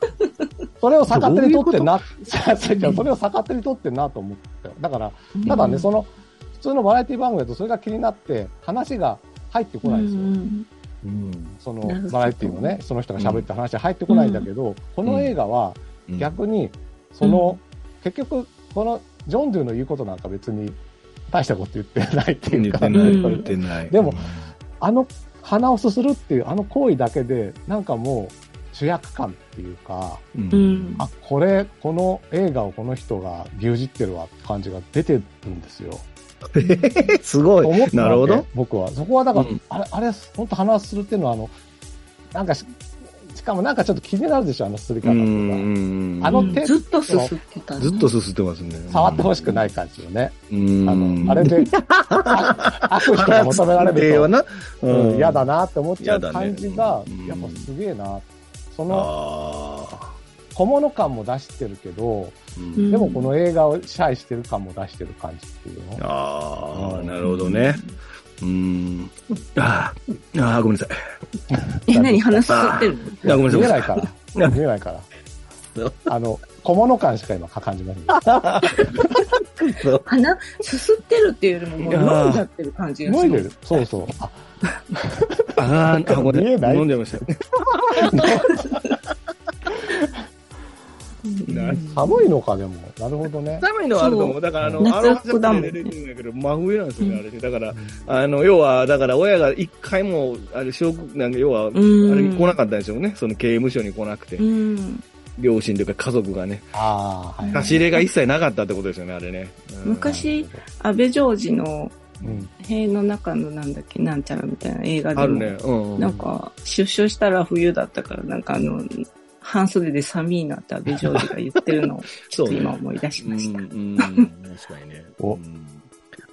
それを逆手に取ってんな、それを逆手に取ってんなと思ったよ。だから、ただね、その、普通のバラエティ番組だとそれが気になって、話が入ってこないんですよ。うん。そのバラエティのね、その人が喋った話が入ってこないんだけど、この映画は逆に、その、結局、このジョン・ドゥの言うことなんか別に大したこと言ってないっていうか、言ってない、うん。言ってない。でもあの鼻をすするっていうあの行為だけで、なんかもう主役感っていうか、うん、うん。あ、これ、この映画をこの人が牛耳ってるわって感じが出てるんですよ。すごと思っなるほど。僕は。そこはだから、うんあれ、あれ、本当鼻をするっていうのは、あの、なんかし、しかもなんかちょっと気になるでしょ、あのすり方うとか。んあの手ずっとすすってたねずっとすすってますね。触ってほしくない感じよね。うん。あの、あれで、あ悪意が求められると。うん嫌だなって思っちゃう感じがう、んやっぱすげえな。そのあ小物感も出してるけど、ーうんでもこの映画を支配してる感も出してる感じっていうの？あー、なるほどね。うん。あーあー、ごめんなさい。え、何話すってるいや、ごめんなさい。見えないから。見えないから。あの、小物感しか今感じません。鼻すすってるっていうよりももう飲んじゃってる感じがする。飲んでるそうそう。あ、あごめん見えない？飲んじゃいました。うん寒いのか、でも。なるほどね。寒いのはあると思う。だから、あの、夏アロハ服だもんで出てるんだけど、真冬なんですよね、あれで。だから、あの、要は、だから、親が一回も、あれ、証拠、なんか、要は、あうんれに来なかったんでしょうね。その刑務所に来なくてう。ん両親というか家族がね。ああ、はい。差し入れが一切なかったってことですよね、あれね。うん昔、安倍ジョージのうん。塀の中のなんだっけ、なんちゃらみたいな映画でも、あるね。うん。なんか、出所したら冬だったから、なんかあの、半袖で寒いなって安倍ジョージが言ってるのを、ちょっと今思い出しうん、ました。うん、確かにね。お。うん。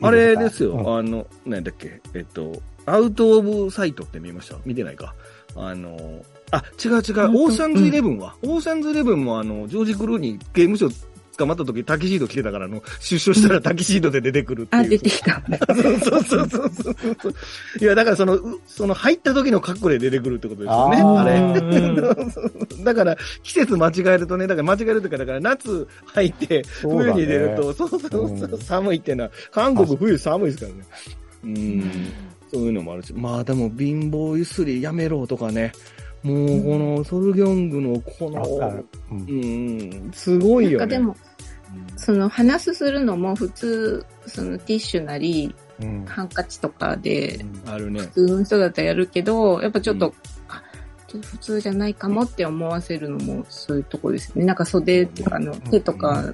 あれですよ、うん。あの、何だっけ、えっと、アウトオブサイトって見ました？見てないか。あの、あ、違う違う。オーシャンズイレブンは。オーシャンズイレブンもあの、ジョージ・クルーに刑務所捕まった時タキシード着てたから、あの、出所したらタキシードで出てくるっていう。あ、出てきた。そうそうそうそうそう。いや、だからその、うその入った時の格好で出てくるってことですよね、あれ。う んだから、季節間違えるとね、だから間違えるというか、だから夏入って、冬に出ると、そうそうそう、うん寒いっていうのは、韓国冬寒いですからね。うん。そういうのもあるし。まあでも、貧乏ゆすりやめろとかね。もう、この、ソルギョングの、このうんうん、すごいよね。なんかでも、その鼻すするのも普通、そのティッシュなり、うんハンカチとかで、あるね。普通の人だったらやるけど、やっぱちょっと、うんあ、ちょっと普通じゃないかもって思わせるのもそういうとこですね。なんか袖とかの手とか、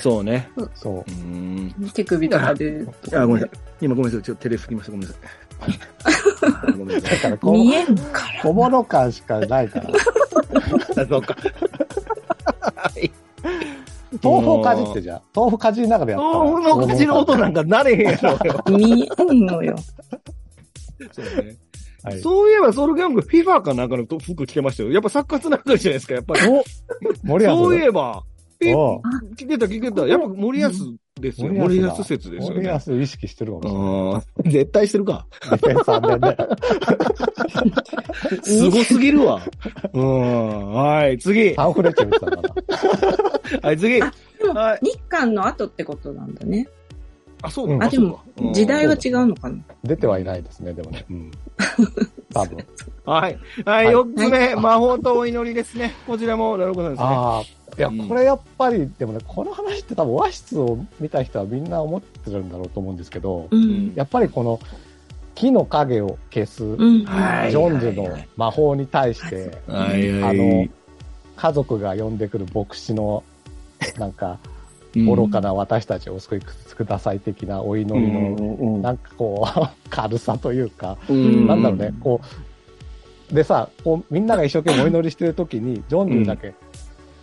そうね。そううん。手首とかで、あ、ごめんなさい。今ごめんなさい。ちょっとテレ吹きました。ごめんなさい。だからこ見えんから。小物感しかないから。あ そうか。豆腐をかじってじゃあ。豆腐かじりながらやったら。豆腐の口の音なんかなれへんやろよ。見えんのよ。そうね。はいそういえば、ソウルギャング、フィファかなんかの服着てましたよ。やっぱサッカーつながりじゃないですか、やっぱり。そういえば、えおう着てた着てた。やっぱ森保ですよ。森森保保説ですよ森ね。保意識してるかもしれない。絶対してるか。ディフェンス3年で。すごすぎるわ。うん。はい、次。サンフレッチェ見てたかな。はい、次。はい。日韓の後ってことなんだね。あ、そううんだ。あ、でも時代は違うのかな。出てはいないですね、でもね。うん。多分。はい。はい、はい四つ目、魔法とお祈りですね。こちらも、なるほどですね。ああ。いやうん、これやっぱり、でもね、この話って多分和室を見た人はみんな思ってるんだろうと思うんですけど、うん。やっぱりこの木の影を消す、ジョンズの魔法に対して、はい。あの、家族が呼んでくる牧師の、なんか、愚かな私たちをお救いください的なお祈りの、なんかこう、軽さというか、うん。なんだろうね、こう、でさ、こうみんなが一生懸命お祈りしてる時に、ジョンズだけ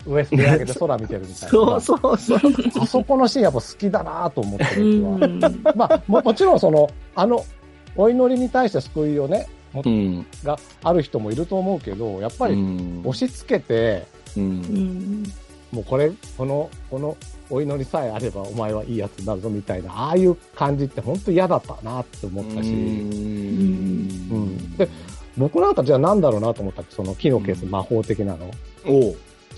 上見上げて空見てるみたいな。そうそうそう。あそこのシーンやっぱ好きだなと思ってうるは。ん。まあも、もちろんその、あの、お祈りに対して救いをね、もうん。がある人もいると思うけど、やっぱり押し付けて、う。うんん。もうこれ、この、このお祈りさえあればお前はいいやつになるぞみたいな、ああいう感じって本当嫌だったなって思ったし、うんで、僕なんかじゃあなんだろうなと思ったら、その木の消す魔法的なの。お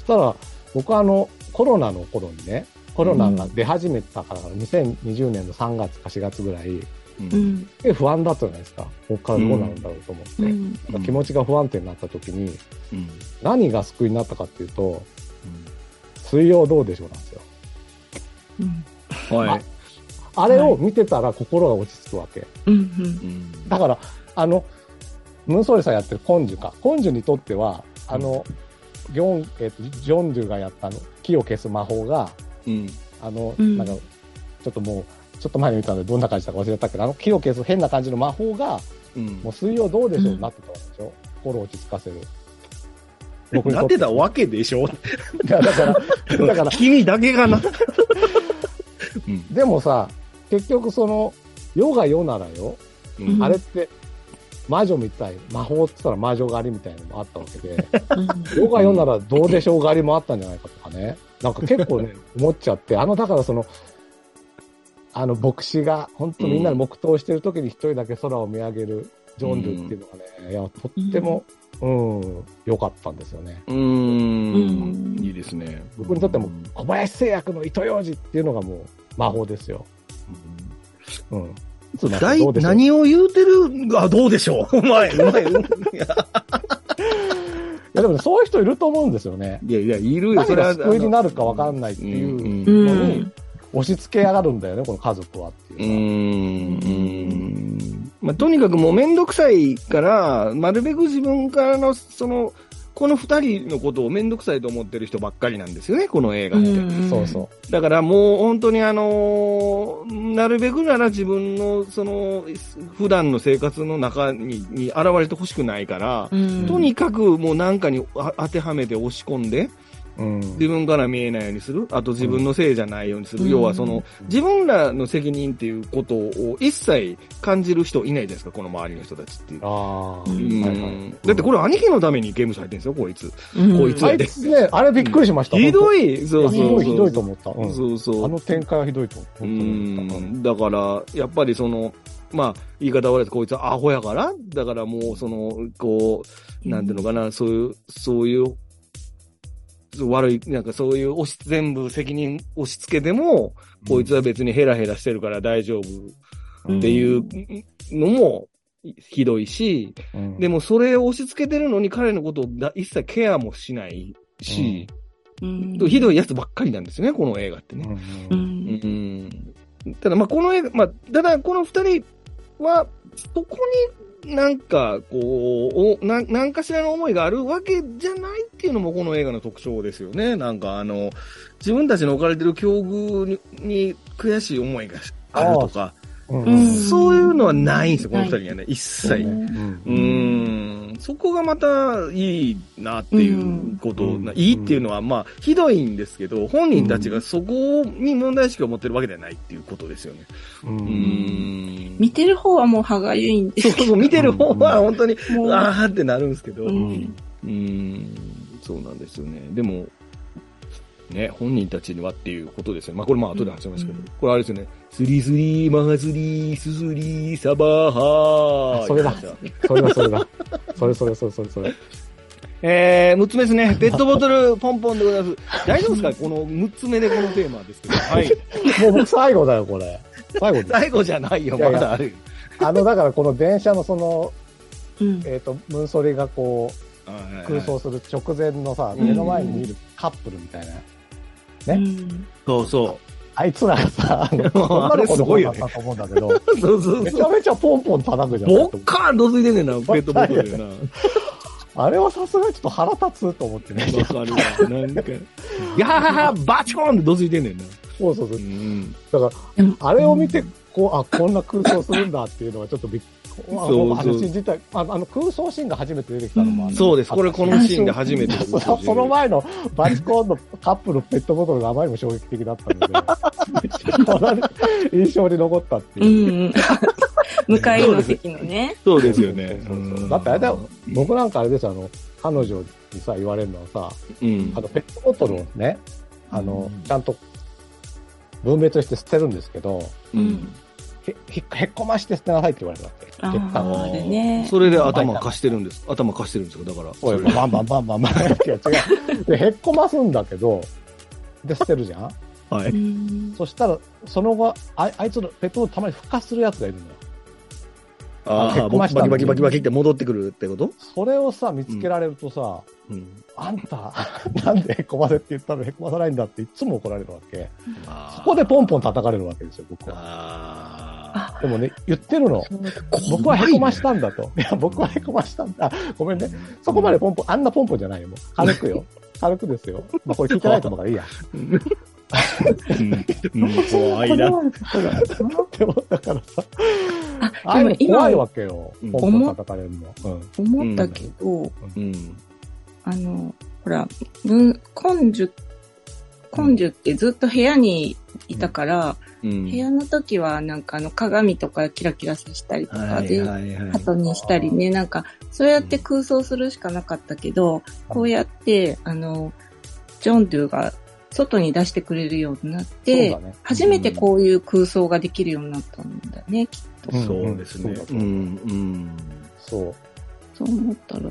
したら、僕はあの、コロナの頃にね、コロナが出始めたから、2020年の3月か4月ぐらい、う。うんん。え不安だったじゃないですか。ここからどうなるんだろうと思って。うん。なんか気持ちが不安定になった時に、うん。何が救いになったかっていうと、水曜どうでしょうなんですよ。うん。はい。あれを見てたら心が落ち着くわけ。うん。うんだから、あの、ムンソーリさんやってるコンジュか。コンジュにとっては、あの、ギョン、えっ、と、ジョンジュがやったあの、木を消す魔法が、うん。あの、うん。なんか、ちょっともう、ちょっと前に見たのでどんな感じだか忘れたけど、あの木を消す変な感じの魔法が、うん。もう水曜どうでしょう、うん。なってたわけでしょ？心を落ち着かせる。僕になとって。たわけでしょ？だから、だから、君だけがな。うん。でもさ、結局その、世が世ならよ、うん。あれって、魔女みたい、魔法って言ったら魔女狩りみたいなのもあったわけで、うん。世が世ならどうでしょう狩りもあったんじゃないかとかね。なんか結構ね、思っちゃって、あの、だからその、あの、牧師が、本当みんなで黙祷してる時に一人だけ空を見上げるジョンルっていうのがね、いや、とっても、うん、良かったんですよね。うんんいいですね。僕にとっても、小林製薬の糸ようじっていうのがもう魔法ですよ。うん。いつなんか大何を言うてるあ、どうでしょう？うまい、うまい。いやでもね、そういう人いると思うんですよね。いやいや、いるよ。何それは。が救いになるか分かんないっていうのにん。押し付けやがるんだよね、この家族はってういうーのは。ん。まあ、とにかくもうめんどくさいから、なるべく自分からの、その、この二人のことをめんどくさいと思ってる人ばっかりなんですよね、この映画って。そうそだからもう本当にあのーなるべくなら自分のその普段の生活の中にに現れてほしくないから、うん。とにかくもうなんかにあ当てはめて押し込んで、うん。自分から見えないようにする。あと自分のせいじゃないようにする。うん要はその、自分らの責任っていうことを一切感じる人いないじゃないですか、この周りの人たちっていう。ああ。うんうんはいはいだってこれ兄貴のためにゲームされてるんですよ、こいつ。うんこいつあいつね、あれびっくりしました。ひどい。い、そうそうそう。ひどい、ひどいと思った。うん。そうそう。あの展開はひどいと思った。ん。だから、やっぱりその、まあ、言い方悪いですこいつはアホやからだからもう、その、こう、なんていうのかな、そういう、そういう、悪い、なんかそういう押し、全部責任押し付けても、こいつは別にヘラヘラしてるから大丈夫っていうのもひどいし、うん、でもそれを押し付けてるのに彼のことをだ一切ケアもしないし、うん。ひどいやつばっかりなんですよね、この映画ってね。うん。ううんん。うん。ただ、まあ、この映画、まあ、ただ、この二人は、そこになんか、こう、おな、なんかしらの思いがあるわけじゃないっていうのもこの映画の特徴ですよね。なんか、あの、自分たちの置かれてる境遇にに悔しい思いがあるとか、そういうのはないんですよ、この二人にはね、一切。ううん。うーん、そこがまたいいなっていうこと、うん。ないいっていうのは、まあ、ひどいんですけど、本人たちがそこに問題意識を持ってるわけではないっていうことですよね。見てる方はもう歯がゆいんですけそうそう、見てる方は本当に、あーってなるんですけど、そうなんですよね。でも、ね、本人たちにはっていうことですよね。まあこれまあ後で話しますけど、うんこれあれですよね。スリスリ、マハスリ、ススリ、サバーハー。あそれだそれだ、それだ。それそれそれそれそれ。えー、6つ目ですね。ペットボトルポンポンでございます。大丈夫ですか？この6つ目でこのテーマですけど。はい。もう僕最後だよ、これ。最後。最後じゃないよ、いやいやまだあるよ。あの、だからこの電車のその、うんえっ、と、ムンソリがこう、空想する直前のさ、うん目の前に見るカップルみたいな。ねうんそうそあいつらがさ、あの女の子の方だったと思うんだけど、う。そうそうめちそう。ゃめちゃポンポン叩くじゃん。ボッカーンどついてんねんな、ペットボトルでな。あれはさすがにちょっと腹立つと思ってね。わかるわ。なんか、ガハハハ、バチコーンってどついてんねんな。そうそうそうう。ん。だから、あれを見て、こう、あ、こんな空想するんだっていうのはちょっとびっあそうあのシーン自体あの、あの空想シーンが初めて出てきたのもある、そうです。これこのシーンで初めて。そその前のバチコーンのカップルペットボトルがあまりにも衝撃的だったので、印象に残ったってういう。ん。向かいの席のね。そうですよね。だってあれだよ、僕なんかあれですよ、あの、彼女にさ、言われるのはさ、うんあ。の、ペットボトルをね、あの、ちゃんと分別して捨てるんですけど、うん。へ、っこまして捨てなさいって言われたわけ。ね。それで頭貸してるんです。頭貸してるんですよ。だから。そうよ、バンバンバンバンバン。で、へっこますんだけど、で、捨てるじゃんはい。うんそしたら、その後、ああいつのペットボトルたまに復活するやつがいるのよ。ああ、へっこましたバキバキバキバキって戻ってくるってことそれをさ、見つけられるとさ、うん。あんた、なんでへっこませって言ったのへっこまさないんだっていつも怒られるわけ。そこでポンポン叩かれるわけですよ、僕は。あでもね、言ってるの。ー僕はへこましたんだと。いや、僕はへこましたんだ。ごめんね。そこまでポンポン、あんなポンポンじゃないよ。軽くよ。軽くですよ。まあ、これ聞いてないと思うからいいや。怖いな。でも、だからさ、あでも今怖いわけよ。うんポンポン叩かれるの。うん。思ったけど、うん。あの、ほら、文、根樹、根樹ってずっと部屋にいたから、うん。部屋の時はなんかあの鏡とかキラキラさせたりとかはいで、はいはい。後にしたりね、なんか、そうやって空想するしかなかったけど、こうやって、あの、ジョン・ドゥが外に出してくれるようになって、ね初めてこういう空想ができるようになったんだね、きっと。うんそうですね。そうん。思うん。そう。そう思ったら、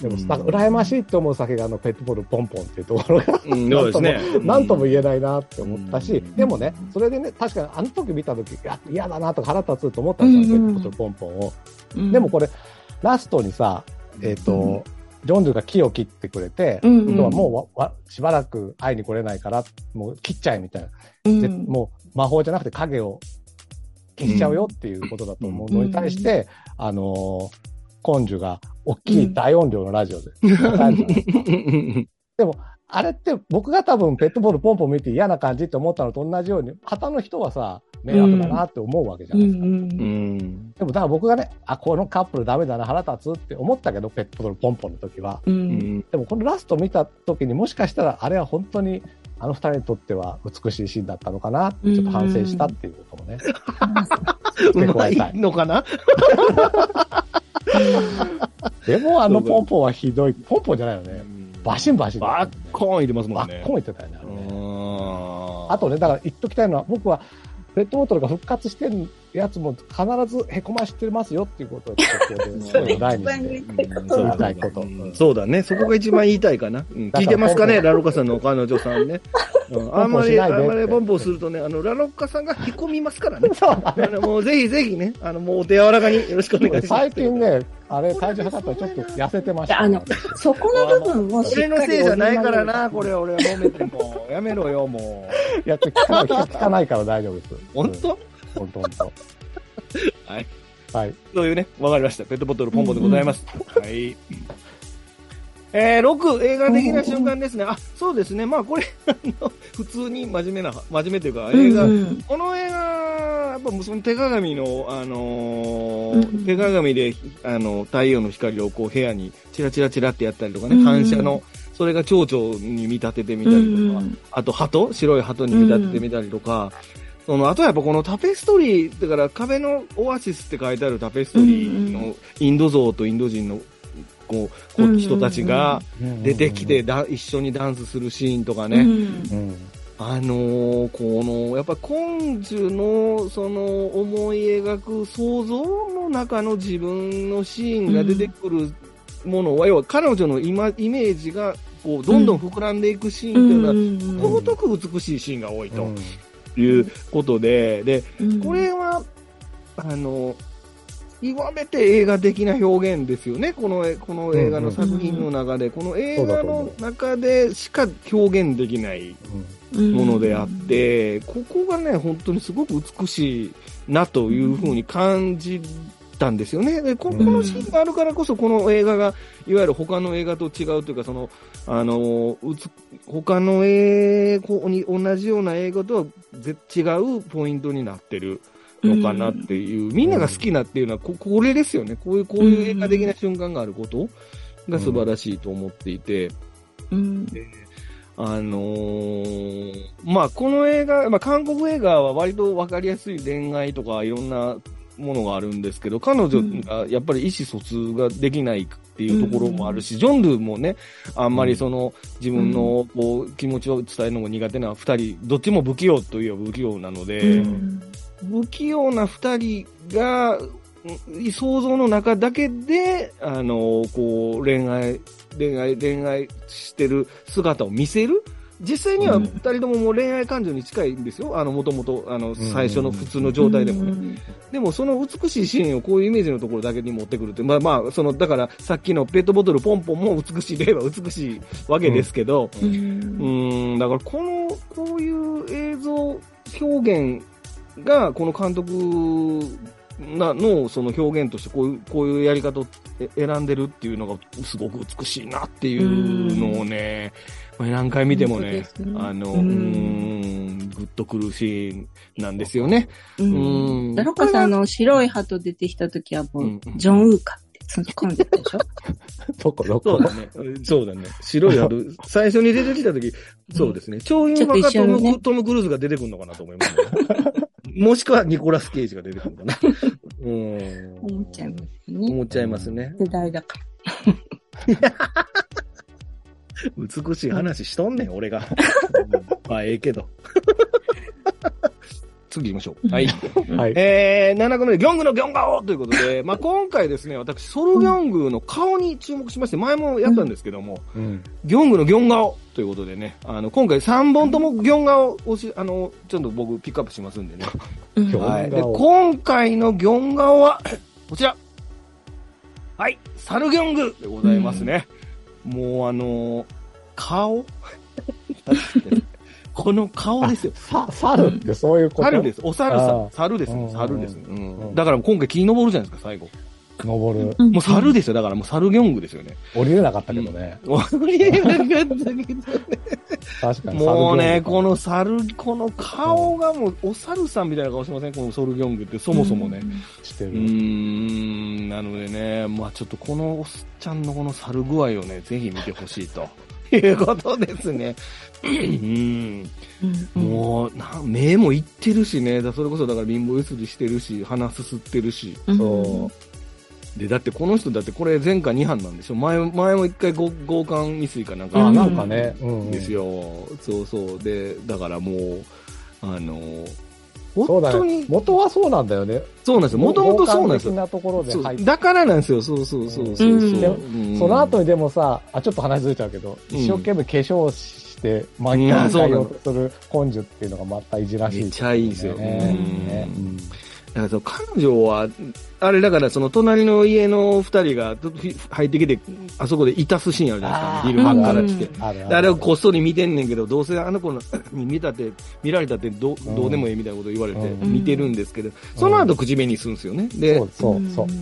でも、うん。なんか羨ましいって思う酒があのペットボトルポンポンっていうところが、うんそうですね。なんとも言えないなって思ったし、うん。でもね、それでね、確かにあの時見た時、いや嫌だなとか腹立つと思ったんですよ、うんうん。ペットボトルポンポンを。うん。でもこれ、ラストにさ、えっ、と、ジョンドゥが木を切ってくれて、うん。はもうわわしばらく会いに来れないから、もう切っちゃえみたいな。もう魔法じゃなくて影を消しちゃうよっていうことだと思うのに対して、あのー、コンジュが大きい大音量のラジオで。あれって僕が多分ペットボールポンポン見て嫌な感じって思ったのと同じように、旗の人はさ、迷惑だなって思うわけじゃないですか。うんうん。でも、だから僕がね、あ、このカップルダメだな、腹立つって思ったけど、ペットボトルポンポンの時は。う。うんん。でも、このラスト見た時にもしかしたら、あれは本当に、あの二人にとっては美しいシーンだったのかなって、ちょっと反省したっていうこともね。うまいのかな？でも、あのポンポンはひどい。ポンポンじゃないよね。バシンバシンだバッ。コーン入れますもバんね。ッコン言ってたよね、あれね。ああとね、だから言っときたいのは、僕は、ペットボトルが復活してるやつも必ずへこましてますよっていうことを、ここですごい大事にして。ういうんそうだね。そこが一番言いたいかな。うん 聞いてますかね？ラロッカさんの彼女さんね。うん あんまり、あんまりポンポンするとね、あの、ラロッカさんが引っ込みますからね。そうだあの、もうぜひぜひね、あの、もうお手柔らかによろしくお願いします。最近ね、あれ、体重測ったらちょっと痩せてました、あの、そこの部分をし俺のっかりせいじゃないからな、これ俺は揉めても。やめろよ、もいや、聞か聞かないから大丈夫です。う。本当？本当本当。はい。はい。そういうね、わかりました。ペットボトルポンポンでございます。はい。えー、6、映画的な瞬間ですね。あ、そうですね。まあ、これ、あの、普通に真面目な、真面目というか、映画、うん。この映画、やっぱその手鏡の、あのーうん手鏡で、あの、太陽の光をこう部屋にチラチラチラってやったりとかね、うん反射の、それが蝶々に見立ててみたりとか、うんあと鳩白い鳩に見立ててみたりとか、その、あとやっぱこのタペストリー、だから壁のオアシスって書いてあるタペストリーのインド像とインド人の、こう、こうん。う人たちが出てきてだ、一緒にダンスするシーンとかね、うん。うん。あのーこの、やっぱ根樹の、その、思い描く想像の中の自分のシーンが出てくるものは、要は彼女の今イメージが、こう、どんどん膨らんでいくシーンというのは、うん。とごとく美しいシーンが多いとうん。いうことで、で、うん。これは、あの、極めて映画的な表現ですよね。この、この映画の作品の中で、この映画の中でしか表現できないものであって、ここがね、本当にすごく美しいなというふうに感じたんですよね。で、ここのシーンがあるからこそ、この映画が、いわゆる他の映画と違うというか、その、あの、うつ、他の映画に同じような映画とはぜ違うポイントになってるのかなっていう、みんなが好きなっていうのはこ、これですよね。こういう、こういう映画的な瞬間があることが素晴らしいと思っていて、うん。あのーまあ、この映画、まあ、韓国映画は割と分かりやすい恋愛とかいろんなものがあるんですけど、彼女がやっぱり意思疎通ができないっていうところもあるし、ジョン・ルーもね、あんまりその自分のこう気持ちを伝えるのも苦手な二人、どっちも不器用といえば不器用なので、うん不器用な二人が、うん想像の中だけで、あの、こう、恋愛、恋愛、恋愛してる姿を見せる。実際にはうん。二人とももう恋愛感情に近いんですよ。あの、もともと、あの、最初の普通の状態でも。ね。うん。でも、その美しいシーンをこういうイメージのところだけに持ってくるって、まあまあ、その、だから、さっきのペットボトルポンポンも美しい、例は美しいわけですけど、うん。うーん、だからこの、こういう映像表現が、この監督なのその表現としてこういう、こういうやり方をえ選んでるっていうのがすごく美しいなっていうのをね、まあ何回見てもね、あの、ううん。ーん、グッとくるシーンなんですよね。うん。うん。ラロッカさんの白い鳩出てきた時はもうん。う、ジョン・ウーかって突っ込んでたでしょ？どこ？どこ？そうだね。そうだね。白い春、最初に出てきたとき、そうですね。超音波かちょっと一トム,、トム・クルーズが出てくるのかなと思います、ね。もしくはニコラス・ケイジが出てくるのかな。うん。思っちゃいますよね。思っちゃいますね。世代だか 美しい話しとんねん、俺が。まあ、ええけど。次行きましょう。はい。はい。えー、7個目でギョングのギョン顔ということで、まあ今回ですね、私、ソロギョングの顔に注目しまして、前もやったんですけども、うん。ギョングのギョン顔ということでね、あの、今回3本ともギョン顔をし、あの、ちょっと僕ピックアップしますんでね。ら。今日はい。で、今回のギョン顔は、こちら。はい。サルギョングでございますね。もうあのー顔？この顔ですよ。さ、猿ってそういうこと？猿です。お猿さあん。猿ですね。うん猿ですね。ううんん。だから今回木に登るじゃないですか、最後。登る。もう猿ですよ。だからもう猿ギョングですよね。降りれなかったけどね。降りれなかったけどね。確かに。もうね、この、の猿、この顔がもう、お猿さんみたいな顔してません？このソルギョングって、そもそもね。うしてる。ーん、なのでね、まあちょっとこのおっちゃんのこの猿具合をね、ぜひ見てほしいと。いうことですね。もう、な目もいってるしね。だそれこそだから貧乏ゆすりしてるし、鼻すすってるし。うんそで、だってこの人だってこれ前科2犯なんでしょ前、前も一回強強姦未遂かなんう。かなんかね。うんうん。ですよ。そうそう。で、だからもう、あの、本当にね。、元はそうなんだよね。そうなんですよ。もともとそうなんですよ。なところで。だからなんですよ。そうそうそうそうそう。うんその後にでもさ、あ、ちょっと話ずれちゃうけど、うん一生懸命化粧して、毎いや回そうなの変えようとする根性っていうのがまたいじらしい、めっちゃいいですよねねうんうんだから彼女は、あれだからその隣の家の二人が入ってきて、あそこでいたすシーンあるじゃないですか。昼間から来て。うんあれをこっそり見てんねんけど、どうせあの子のに見たって、見られたってどうどうでもいいみたいなこと言われてうん見てるんですけど、その後口紅するんですよね。で、そうそうそう。だか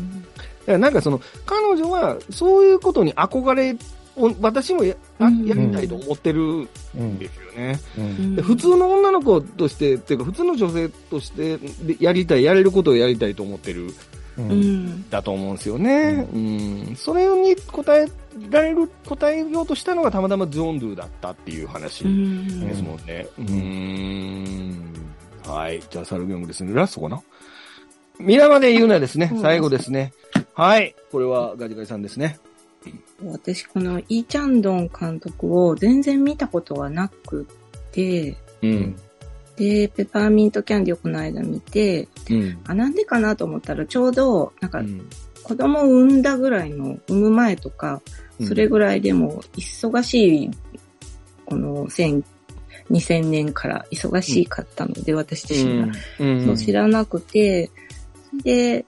らなんかその、彼女はそういうことに憧れを、私もややりたいと思ってるんうんですよね。うんで普通の女の子として、っていうか普通の女性としてでやりたい、やれることをやりたいと思ってる、ううんん。だと思うんですよね。うん。それに答えられる、答えようとしたのがたまたまジョン・ドゥだったっていう話うんですもんね。うーん。はい。じゃあ、サルギョングですね。ラストかな？皆まで言うなですねう。ん最後ですね。はい。これはガジガジさんですね。私、このイー・チャンドン監督を全然見たことがなくて、うん。で、ペパーミントキャンディをこの間見て、うん。あ、なんでかなと思ったら、ちょうど、なんかう、ん子供を産んだぐらいの、産む前とか、それぐらいでも、忙しい、この、千2000年から忙しかったので、私自身が。うん。そう知らなくて、で、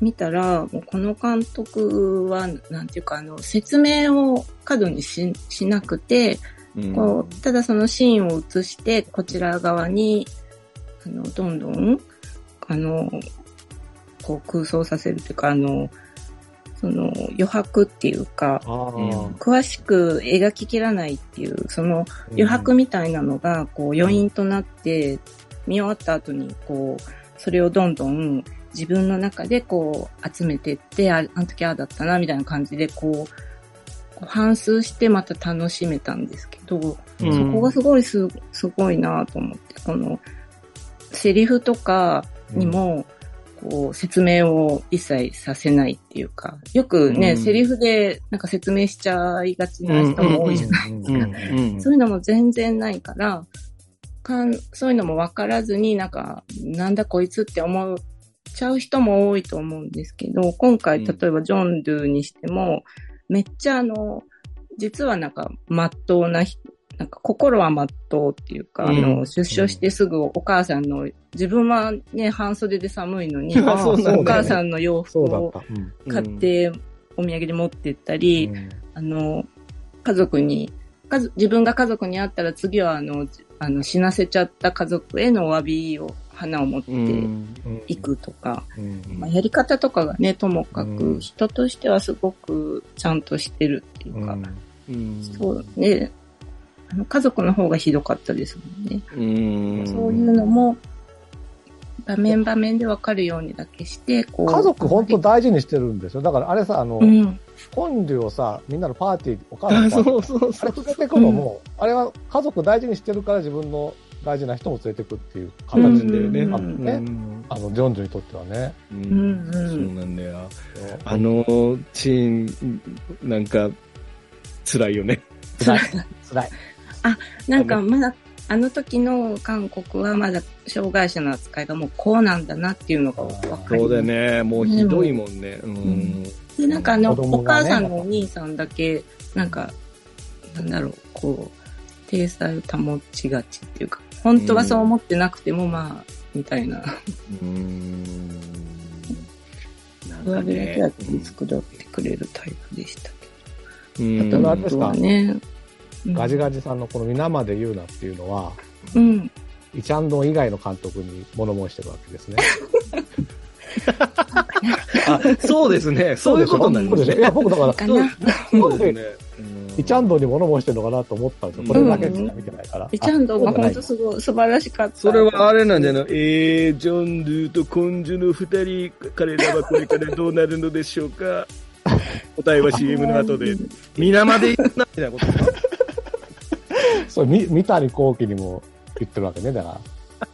見たら、もうこの監督は、なんていうか、あの、説明を過度にししなくて、うんこう、ただそのシーンを映して、こちら側に、あの、どんどん、あの、こう空想させるというか、あの、その余白っていうか、詳しく描ききらないっていう、その余白みたいなのが、こう余韻となって、見終わった後に、こう、それをどんどん自分の中でこう集めてって、ああの時ああだったな、みたいな感じで、こう反数してまた楽しめたんですけど、うん。そこがすごいすすごいなと思って、この、セリフとかにも、こう、説明を一切させないっていうか、よくね、うん。セリフでなんか説明しちゃいがちな人も多いじゃないうん。うん。うん。そういうのも全然ないから、かんそういうのも分からずになんか、なんだこいつって思っちゃう人も多いと思うんですけど、今回うん。例えばジョン・ドゥにしても、めっちゃあの、実はなんか、まっとうな人、なんか心はまっとうっていうか、うん。あの、出所してすぐお母さんの、自分はね、半袖で寒いのに、あお母さんの洋服を買ってお土産で持ってったり、うん。あの、家族に、家族自分が家族に会ったら次はあの、じあの、死なせちゃった家族へのお詫びを、花を持ってうん。いくとか、うんまあ、やり方とかがね、ともかうく、ん人としてはすごくちゃんとしてるっていうか、うん。そうね、あの家族の方がひどかったですもんね。うん。そういうのも、場面場面でわかるようにだけして、こう。家族本当大事にしてるんですよ。だからあれさ、あの、うん。本流をさ、みんなのパーティー、お母さんあ、のパーティーそうそうそうあれ連れてくのも、あれは家族大事にしてるから自分の大事な人も連れてくっていう形感じで、ね。うんあのねうんあの、ジョンジョにとってはね。ううんうんそうなんだよ。あのシーン、なんか、辛いよね。辛い。辛い。なんかまだ、あの時の韓国はまだ障害者の扱いがもうこうなんだなっていうのが分かりそうだ。ね。もうひどいもんね。うん。んで、なんかあの、お母さんのお兄さんだけ、なんか、なんだろう、こう、体裁を保ちがちっていうか、本当はそう思ってなくても、まあ、みたいな。うん。なんそかねれだけは取り繕ってくれるタイプでしたけうんど。あとはね、うんガジガジさんのこの皆まで言うなっていうのは、うん。イチャンドン以外の監督に物申してるわけですね。あ、そうですね。そういうことになりますね。いや、僕だから。そうですね。イチャンドに物申してるのかなと思ったんですよ。これだけしか見てないから。イチャンドがあ本当すごい素晴らしかった。それはあれなんじゃないえー、ジョン・ドゥとコンジュの二人、彼らはこれからどうなるのでしょうか？答えは CM の後で。皆まで言うな、みたいなこと そう、み三谷幸喜にも言ってるわけね、だから。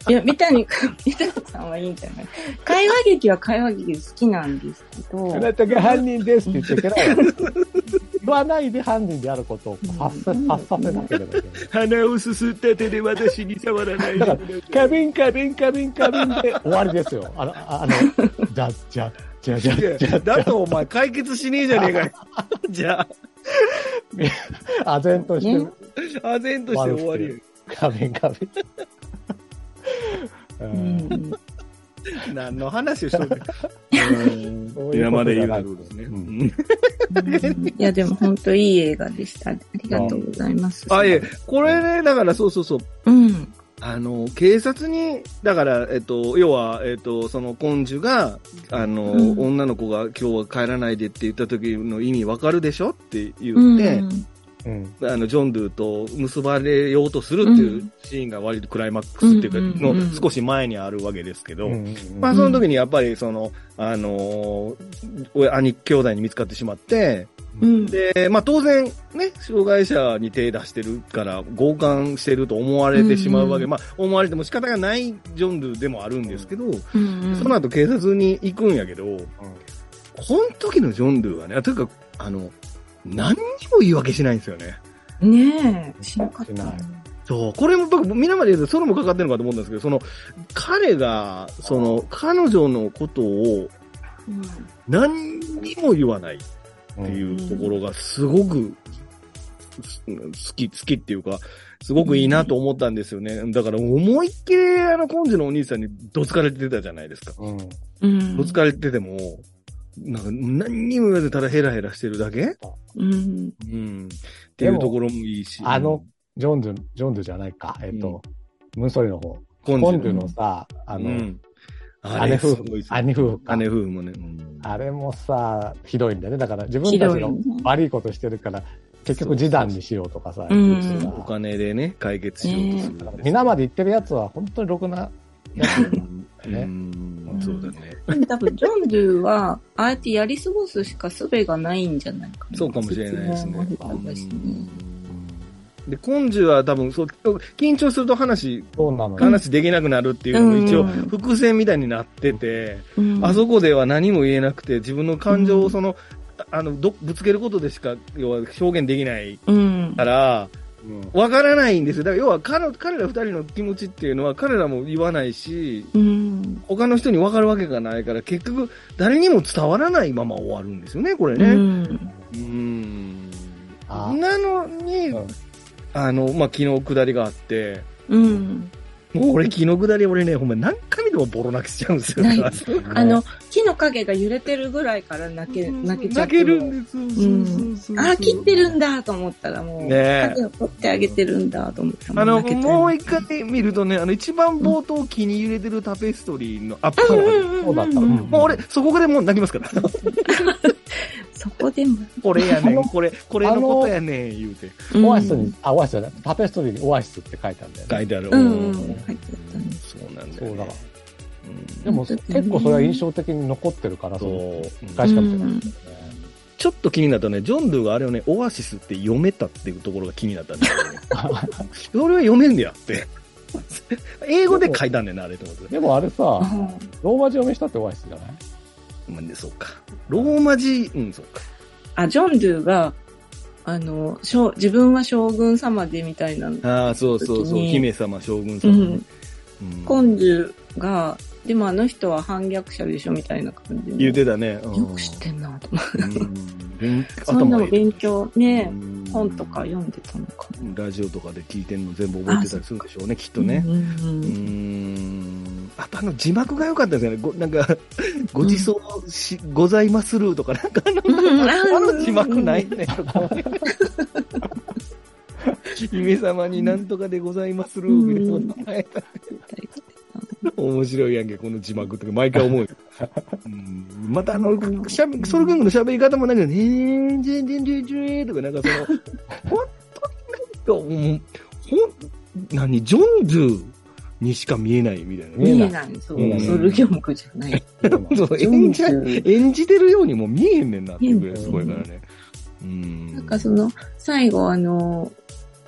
いや、三谷、三谷さんはいいんじゃない？会話劇は会話劇好きなんですけど、あなたが犯人ですって言っちゃいけないわ。言わないで犯人であることを発さ発させなければいけない。鼻をすすった手で私に触らないだから、カビンカビンカビンカビンで終わりですよ。あの、ああの、じゃ、じゃ、じゃ、じゃ、じゃ、だとお前解決しねえじゃねえかよ。じゃあぜんとしてる。あ、あぜんとして終わりよ。カビンカビン。何の話をしてる？そういうこと皆まで言うなるですね。いや、でも本当いい映画でした。ありがとうございます。あ、いえ、これね、だからそうそうそう。うん。あの、警察に、だから、えっと、要は、えっと、その、根樹が、あの、うん女の子が今日は帰らないでって言った時の意味わかるでしょ？って言うんって、うん。あの、ジョンドゥと結ばれようとするっていうシーンが割とクライマックスっていうか、うんうんうんうん。の少し前にあるわけですけど、うんまあその時にやっぱりその、あのー兄兄弟に見つかってしまって、うん。で、まあ当然ね、障害者に手出してるから強姦してると思われてしまうわけ、うんうんまあ思われても仕方がないジョンドゥでもあるんですけど、うんその後警察に行くんやけど、この時のジョンドゥはね、というか、あの、何にも言い訳しないんですよね。ねえ、しなかったそう、これも僕、皆まで言うと、それもかかってるのかと思うんですけど、その、彼が、その、彼女のことをうん何にも言わないっうんていうところが、すごく、す好き、好きっていうか、すごくいいなと思ったんですよね。だから、思いっきり、あの、根治のお兄さんにどつかれてたじゃないですか。うん。うん。どつかれてても、なんか、何にも言わずただヘラヘラしてるだけ？うん。うん。っていうところもいいし。あの、ジョンドゥ、ジョンドゥじゃないか。えっと、ムンソリの方。根コンドゥのさ、あの、うん、あれ姉夫婦すごいです、兄夫婦か。姉夫婦もね。うんあれもさ、ひどいんだよね。だから自分たちの悪いことしてるから、結局示談にしようとかさ、うん言うしさお金でね、解決しようとするんです。皆まで言ってるやつは本当にろくなやつん、そうだね。でも多分、ジョンドゥは、ああやってやり過ごすしか術がないんじゃないかな。そうかもしれないですねで、根樹は多分、そう、緊張すると話。話できなくなるっていうのも一応、うん伏線みたいになってて、うんあそこでは何も言えなくて、自分の感情をその、あの、ど、ぶつけることでしか、要は表現できないうん。から、うんわからないんですよ。だから要は彼、彼ら二人の気持ちっていうのは彼らも言わないし、うん。他の人に分かるわけがないから、結局、誰にも伝わらないまま終わるんですよね、これうね。ん。うーん。あなのに、うんあの、まあ、昨日下りがあって、うん。もう俺昨日下り俺ね、ほんま何回見てもボロ泣きしちゃうんですよ。あの、木の影が揺れてるぐらいから泣け、泣けちゃって。泣けるんです。そうそうそうあ、切ってるんだと思ったらもう、ねえ影を取ってあげてるんだと思ったらあの、もう一回見るとね、あの、一番冒頭気に揺れてるタペストリーのアップそうだった。うんもう俺、そこでもう泣きますから。そこでも。これやねん、あのこれ、これのことやねん、言うて。オアシスに、あ、オアシスじゃない。タペストリーにオアシスって書いてあるんだよね。書いてある。うんうん。入ってたね。そうなんだよ、ね。そうだでも結構それは印象的に残ってるから、そうの返しかもしれないですよね。ちょっと気になったね、ジョンドゥがあれをね、オアシスって読めたっていうところが気になったんだよね。それは読めんねやって。英語で書いたんだよな、あれと思って。でもあれさ、うんローマ字読みしたってオアシスじゃない？まあね、そうか。ローマ字、うん、そうか。あ、ジョンドゥが、あの、将自分は将軍様でみたいな、ああ、そうそうそう、姫様、将軍様。うん。うんコンジュが、でもあの人は反逆者でしょみたいな感じで。言うてたね。うんよく知ってんなと思って。そういうの勉強ね、うん本とか読んでたのかラジオとかで聞いてんの全部覚えてたりするんでしょうね、きっとな。ね。うん。あとあの字幕が良かったですよね。ごなんか、ごちそうし、ございまするとか、なんかあの、字幕ないね。姫様になんとかでございまする、みたいな 面白いやんけ、この字幕とか、毎回思う。うん、またあの、しゃべ、ソルギャングの喋り方もなんか、ねーん、じんじんじんじんとか、なんかその、本当になんか、ほん、何、ジョンズにしか見えないみたいなね。見見えない。そう見えない。ソルギョムクじゃない。そう演じ、演じてるようにも見えへんねんなっていうぐらいすごいからね。うん。なんかその、最後あの、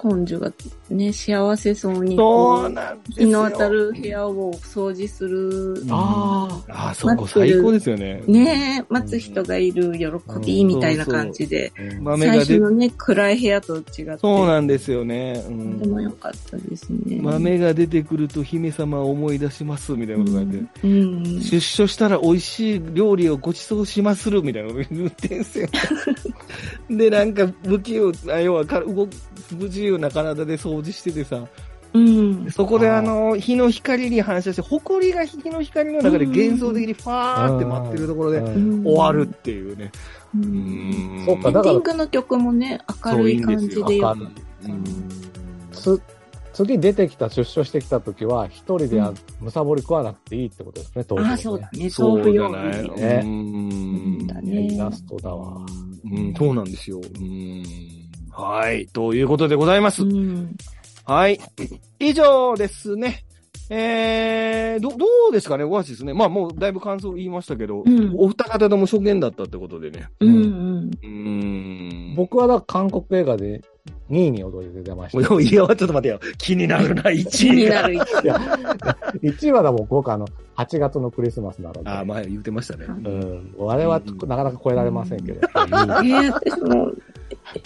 根性がね、幸せそうにそこう。日の当たる部屋を掃除する、あああ、そこ最高ですよね。ねえ、待つ人がいる喜びみたいな感じで、あ。最豆が出初のね、暗い部屋と違って、そうなんですよね。うとんても良かったですね。豆が出てくると姫様を思い出しますみたいなことがあって、うん。出所したら美味しい料理をご馳走しまするみたいなこと言ってんすよ。で、なんか不器用、あ要はか動く不自由な体で掃除しててさ、うん。そこであの、日の光に反射して、埃が日の光の中で幻想的にファーって待ってるところでうん終わるっていうね。う。うんんそっかだからエンディングの曲もね、明るい感じでよく次出てきた、出所してきた時は、一人ではむさぼり食わなくていいってことですね、当時はねああ、そうだね。そう豆ない。に。ねうんイラストだわ。うん、そうなんですよ。うん。はい。ということでございます。うん。はい。以上ですね。えー、ど、どうですかね、オアシスね。まあもうだいぶ感想言いましたけど、うんお二方とも初見だったってことでね。うんうん。うーん。僕はだから韓国映画で2位に踊りで出ました。いや、ちょっと待ってよ。気になるな、1気位が。になる。1位はだもん僕あの、8月のクリスマスなので。あ、前言ってましたね。うん。あれはなかなか超えられませんけど。えー、私も、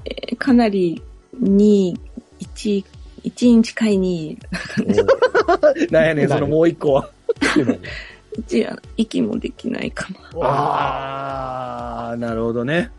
えーかなり2位、1位、1位に近い2位。なんやねん、そのもう一個は。1位は息もできないかも。あー、なるほどね。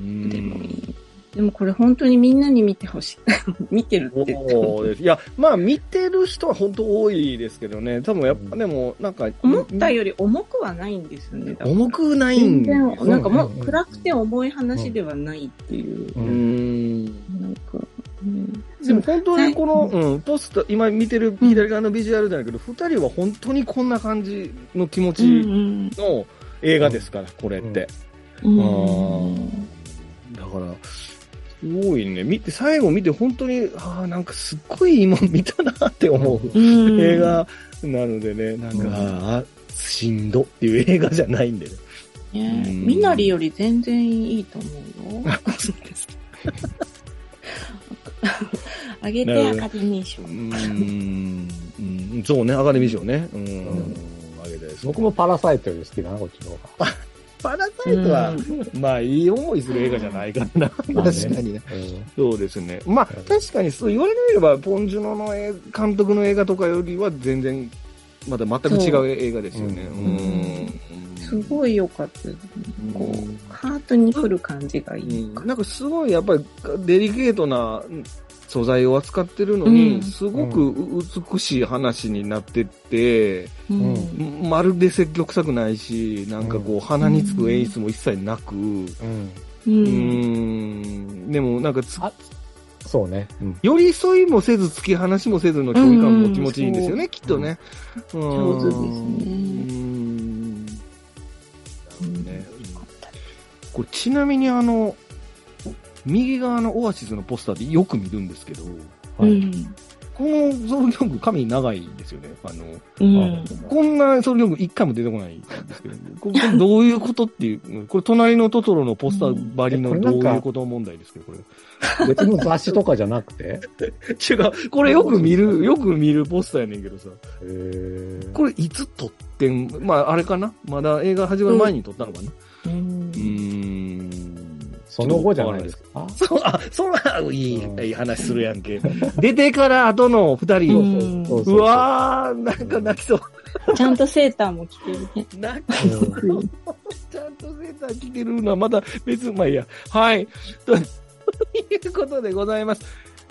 でもいん。い。でもこれ本当にみんなに見てほしい。見てるって言ってそうです。いや、まあ見てる人は本当多いですけどね。多分やっぱでも、なんか、思ったより重くはないんですよね。重くないん全然、なんかもうんう暗くて重い話ではないっていう。うーん。なんか、うんでも本当にこの、うん、ポスター、今見てる左側のビジュアルだけど、二、人は本当にこんな感じの気持うちんの映画ですから、これって。うんあーだから、すごいね。見て、最後見て本当に、ああ、なんかすっごいいいもん見たなって思う、うん映画なのでね、なんか、うんああ、しんどっていう映画じゃないんでね。ねうんみなりより全然いいと思うよ。そうです。あげてアカデミー賞う。ーん、うん、そうね、アカデミー賞ね。うん、んあげたいです。僕もパラサイトより好きだな、こっちの方が。パラサイトは、まあ、いい思いする映画じゃないからな。確かにね。う んそうですね。まあ、確かにそう言われてみれば、ポンジュノの映監督の映画とかよりは全然、また全く違う映画ですよね。そううん。すごい良かったですね。こうハートに来る感じがいい。うんなんかすごいやっぱりデリケートな素材を扱ってるのに、うん。すごく美しい話になってって、うん。まるで積極臭くないし、なんかこう鼻につく演出も一切なく、うん。う。うん。ん、でもなんかつあそうね。うん。寄り添いもせず、突き放しもせずの距離感も気持ちいいんですよね、うん。きっとね。上手ですね。ちなみにあの、右側のオアシスのポスターでよく見るんですけど、はいうん。このソウルギョング髪長いんですよね。あの、うん。こんなソウルギョング一回も出てこないんですけど、これこれどういうことっていう、これ隣のトトロのポスターばりのどういうこと問題ですけど、これ。別の雑誌とかじゃなくて？違う、これよく見る、よく見るポスターやねんけどさ。これいつ撮ってん、まああれかな？まだ映画始まる前に撮ったのかな？う。うんーん。その後じゃないですか。そう、あ、そうな、いい、うんいい話するやんけ。出てから後の二人、ううわー、なんか泣きそう。ちゃんとセーターも着てるね。泣きそう。ちゃんとセーター着てるのはまだ別、まあいいや。はい。ということでございます。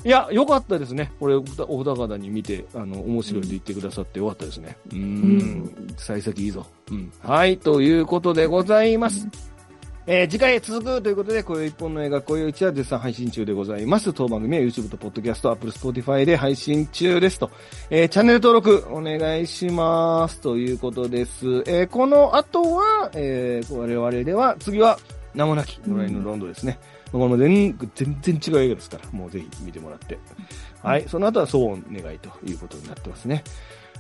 いや、よかったですね。これ、お二方に見て、あの、面白いと言ってくださってよかったですね。うーん。幸先いいぞ。うん。はい。ということでございます。えー次回へ続くということで、こういう一本の映画、こういう一は絶賛配信中でございます。当番組は YouTube と Podcast、Apple、Spotify で配信中ですと。えーチャンネル登録お願いします。ということです。えーこの後は、えー我々では、次は、名もなき、野良犬のロンドですね。これも全全然違う映画ですから、もうぜひ見てもらって。はい。その後は、そうお願いということになってますね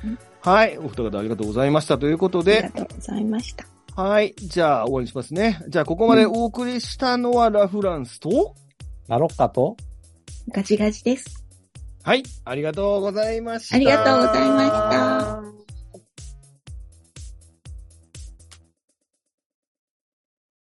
うん。はい。お二方ありがとうございました。ということでありが、とうございました。はい。じゃあ、終わりにしますね。じゃあ、ここまでお送りしたのはラフランスと、ラロッカと、ガチガチです。はい。ありがとうございました。ありがとうございました。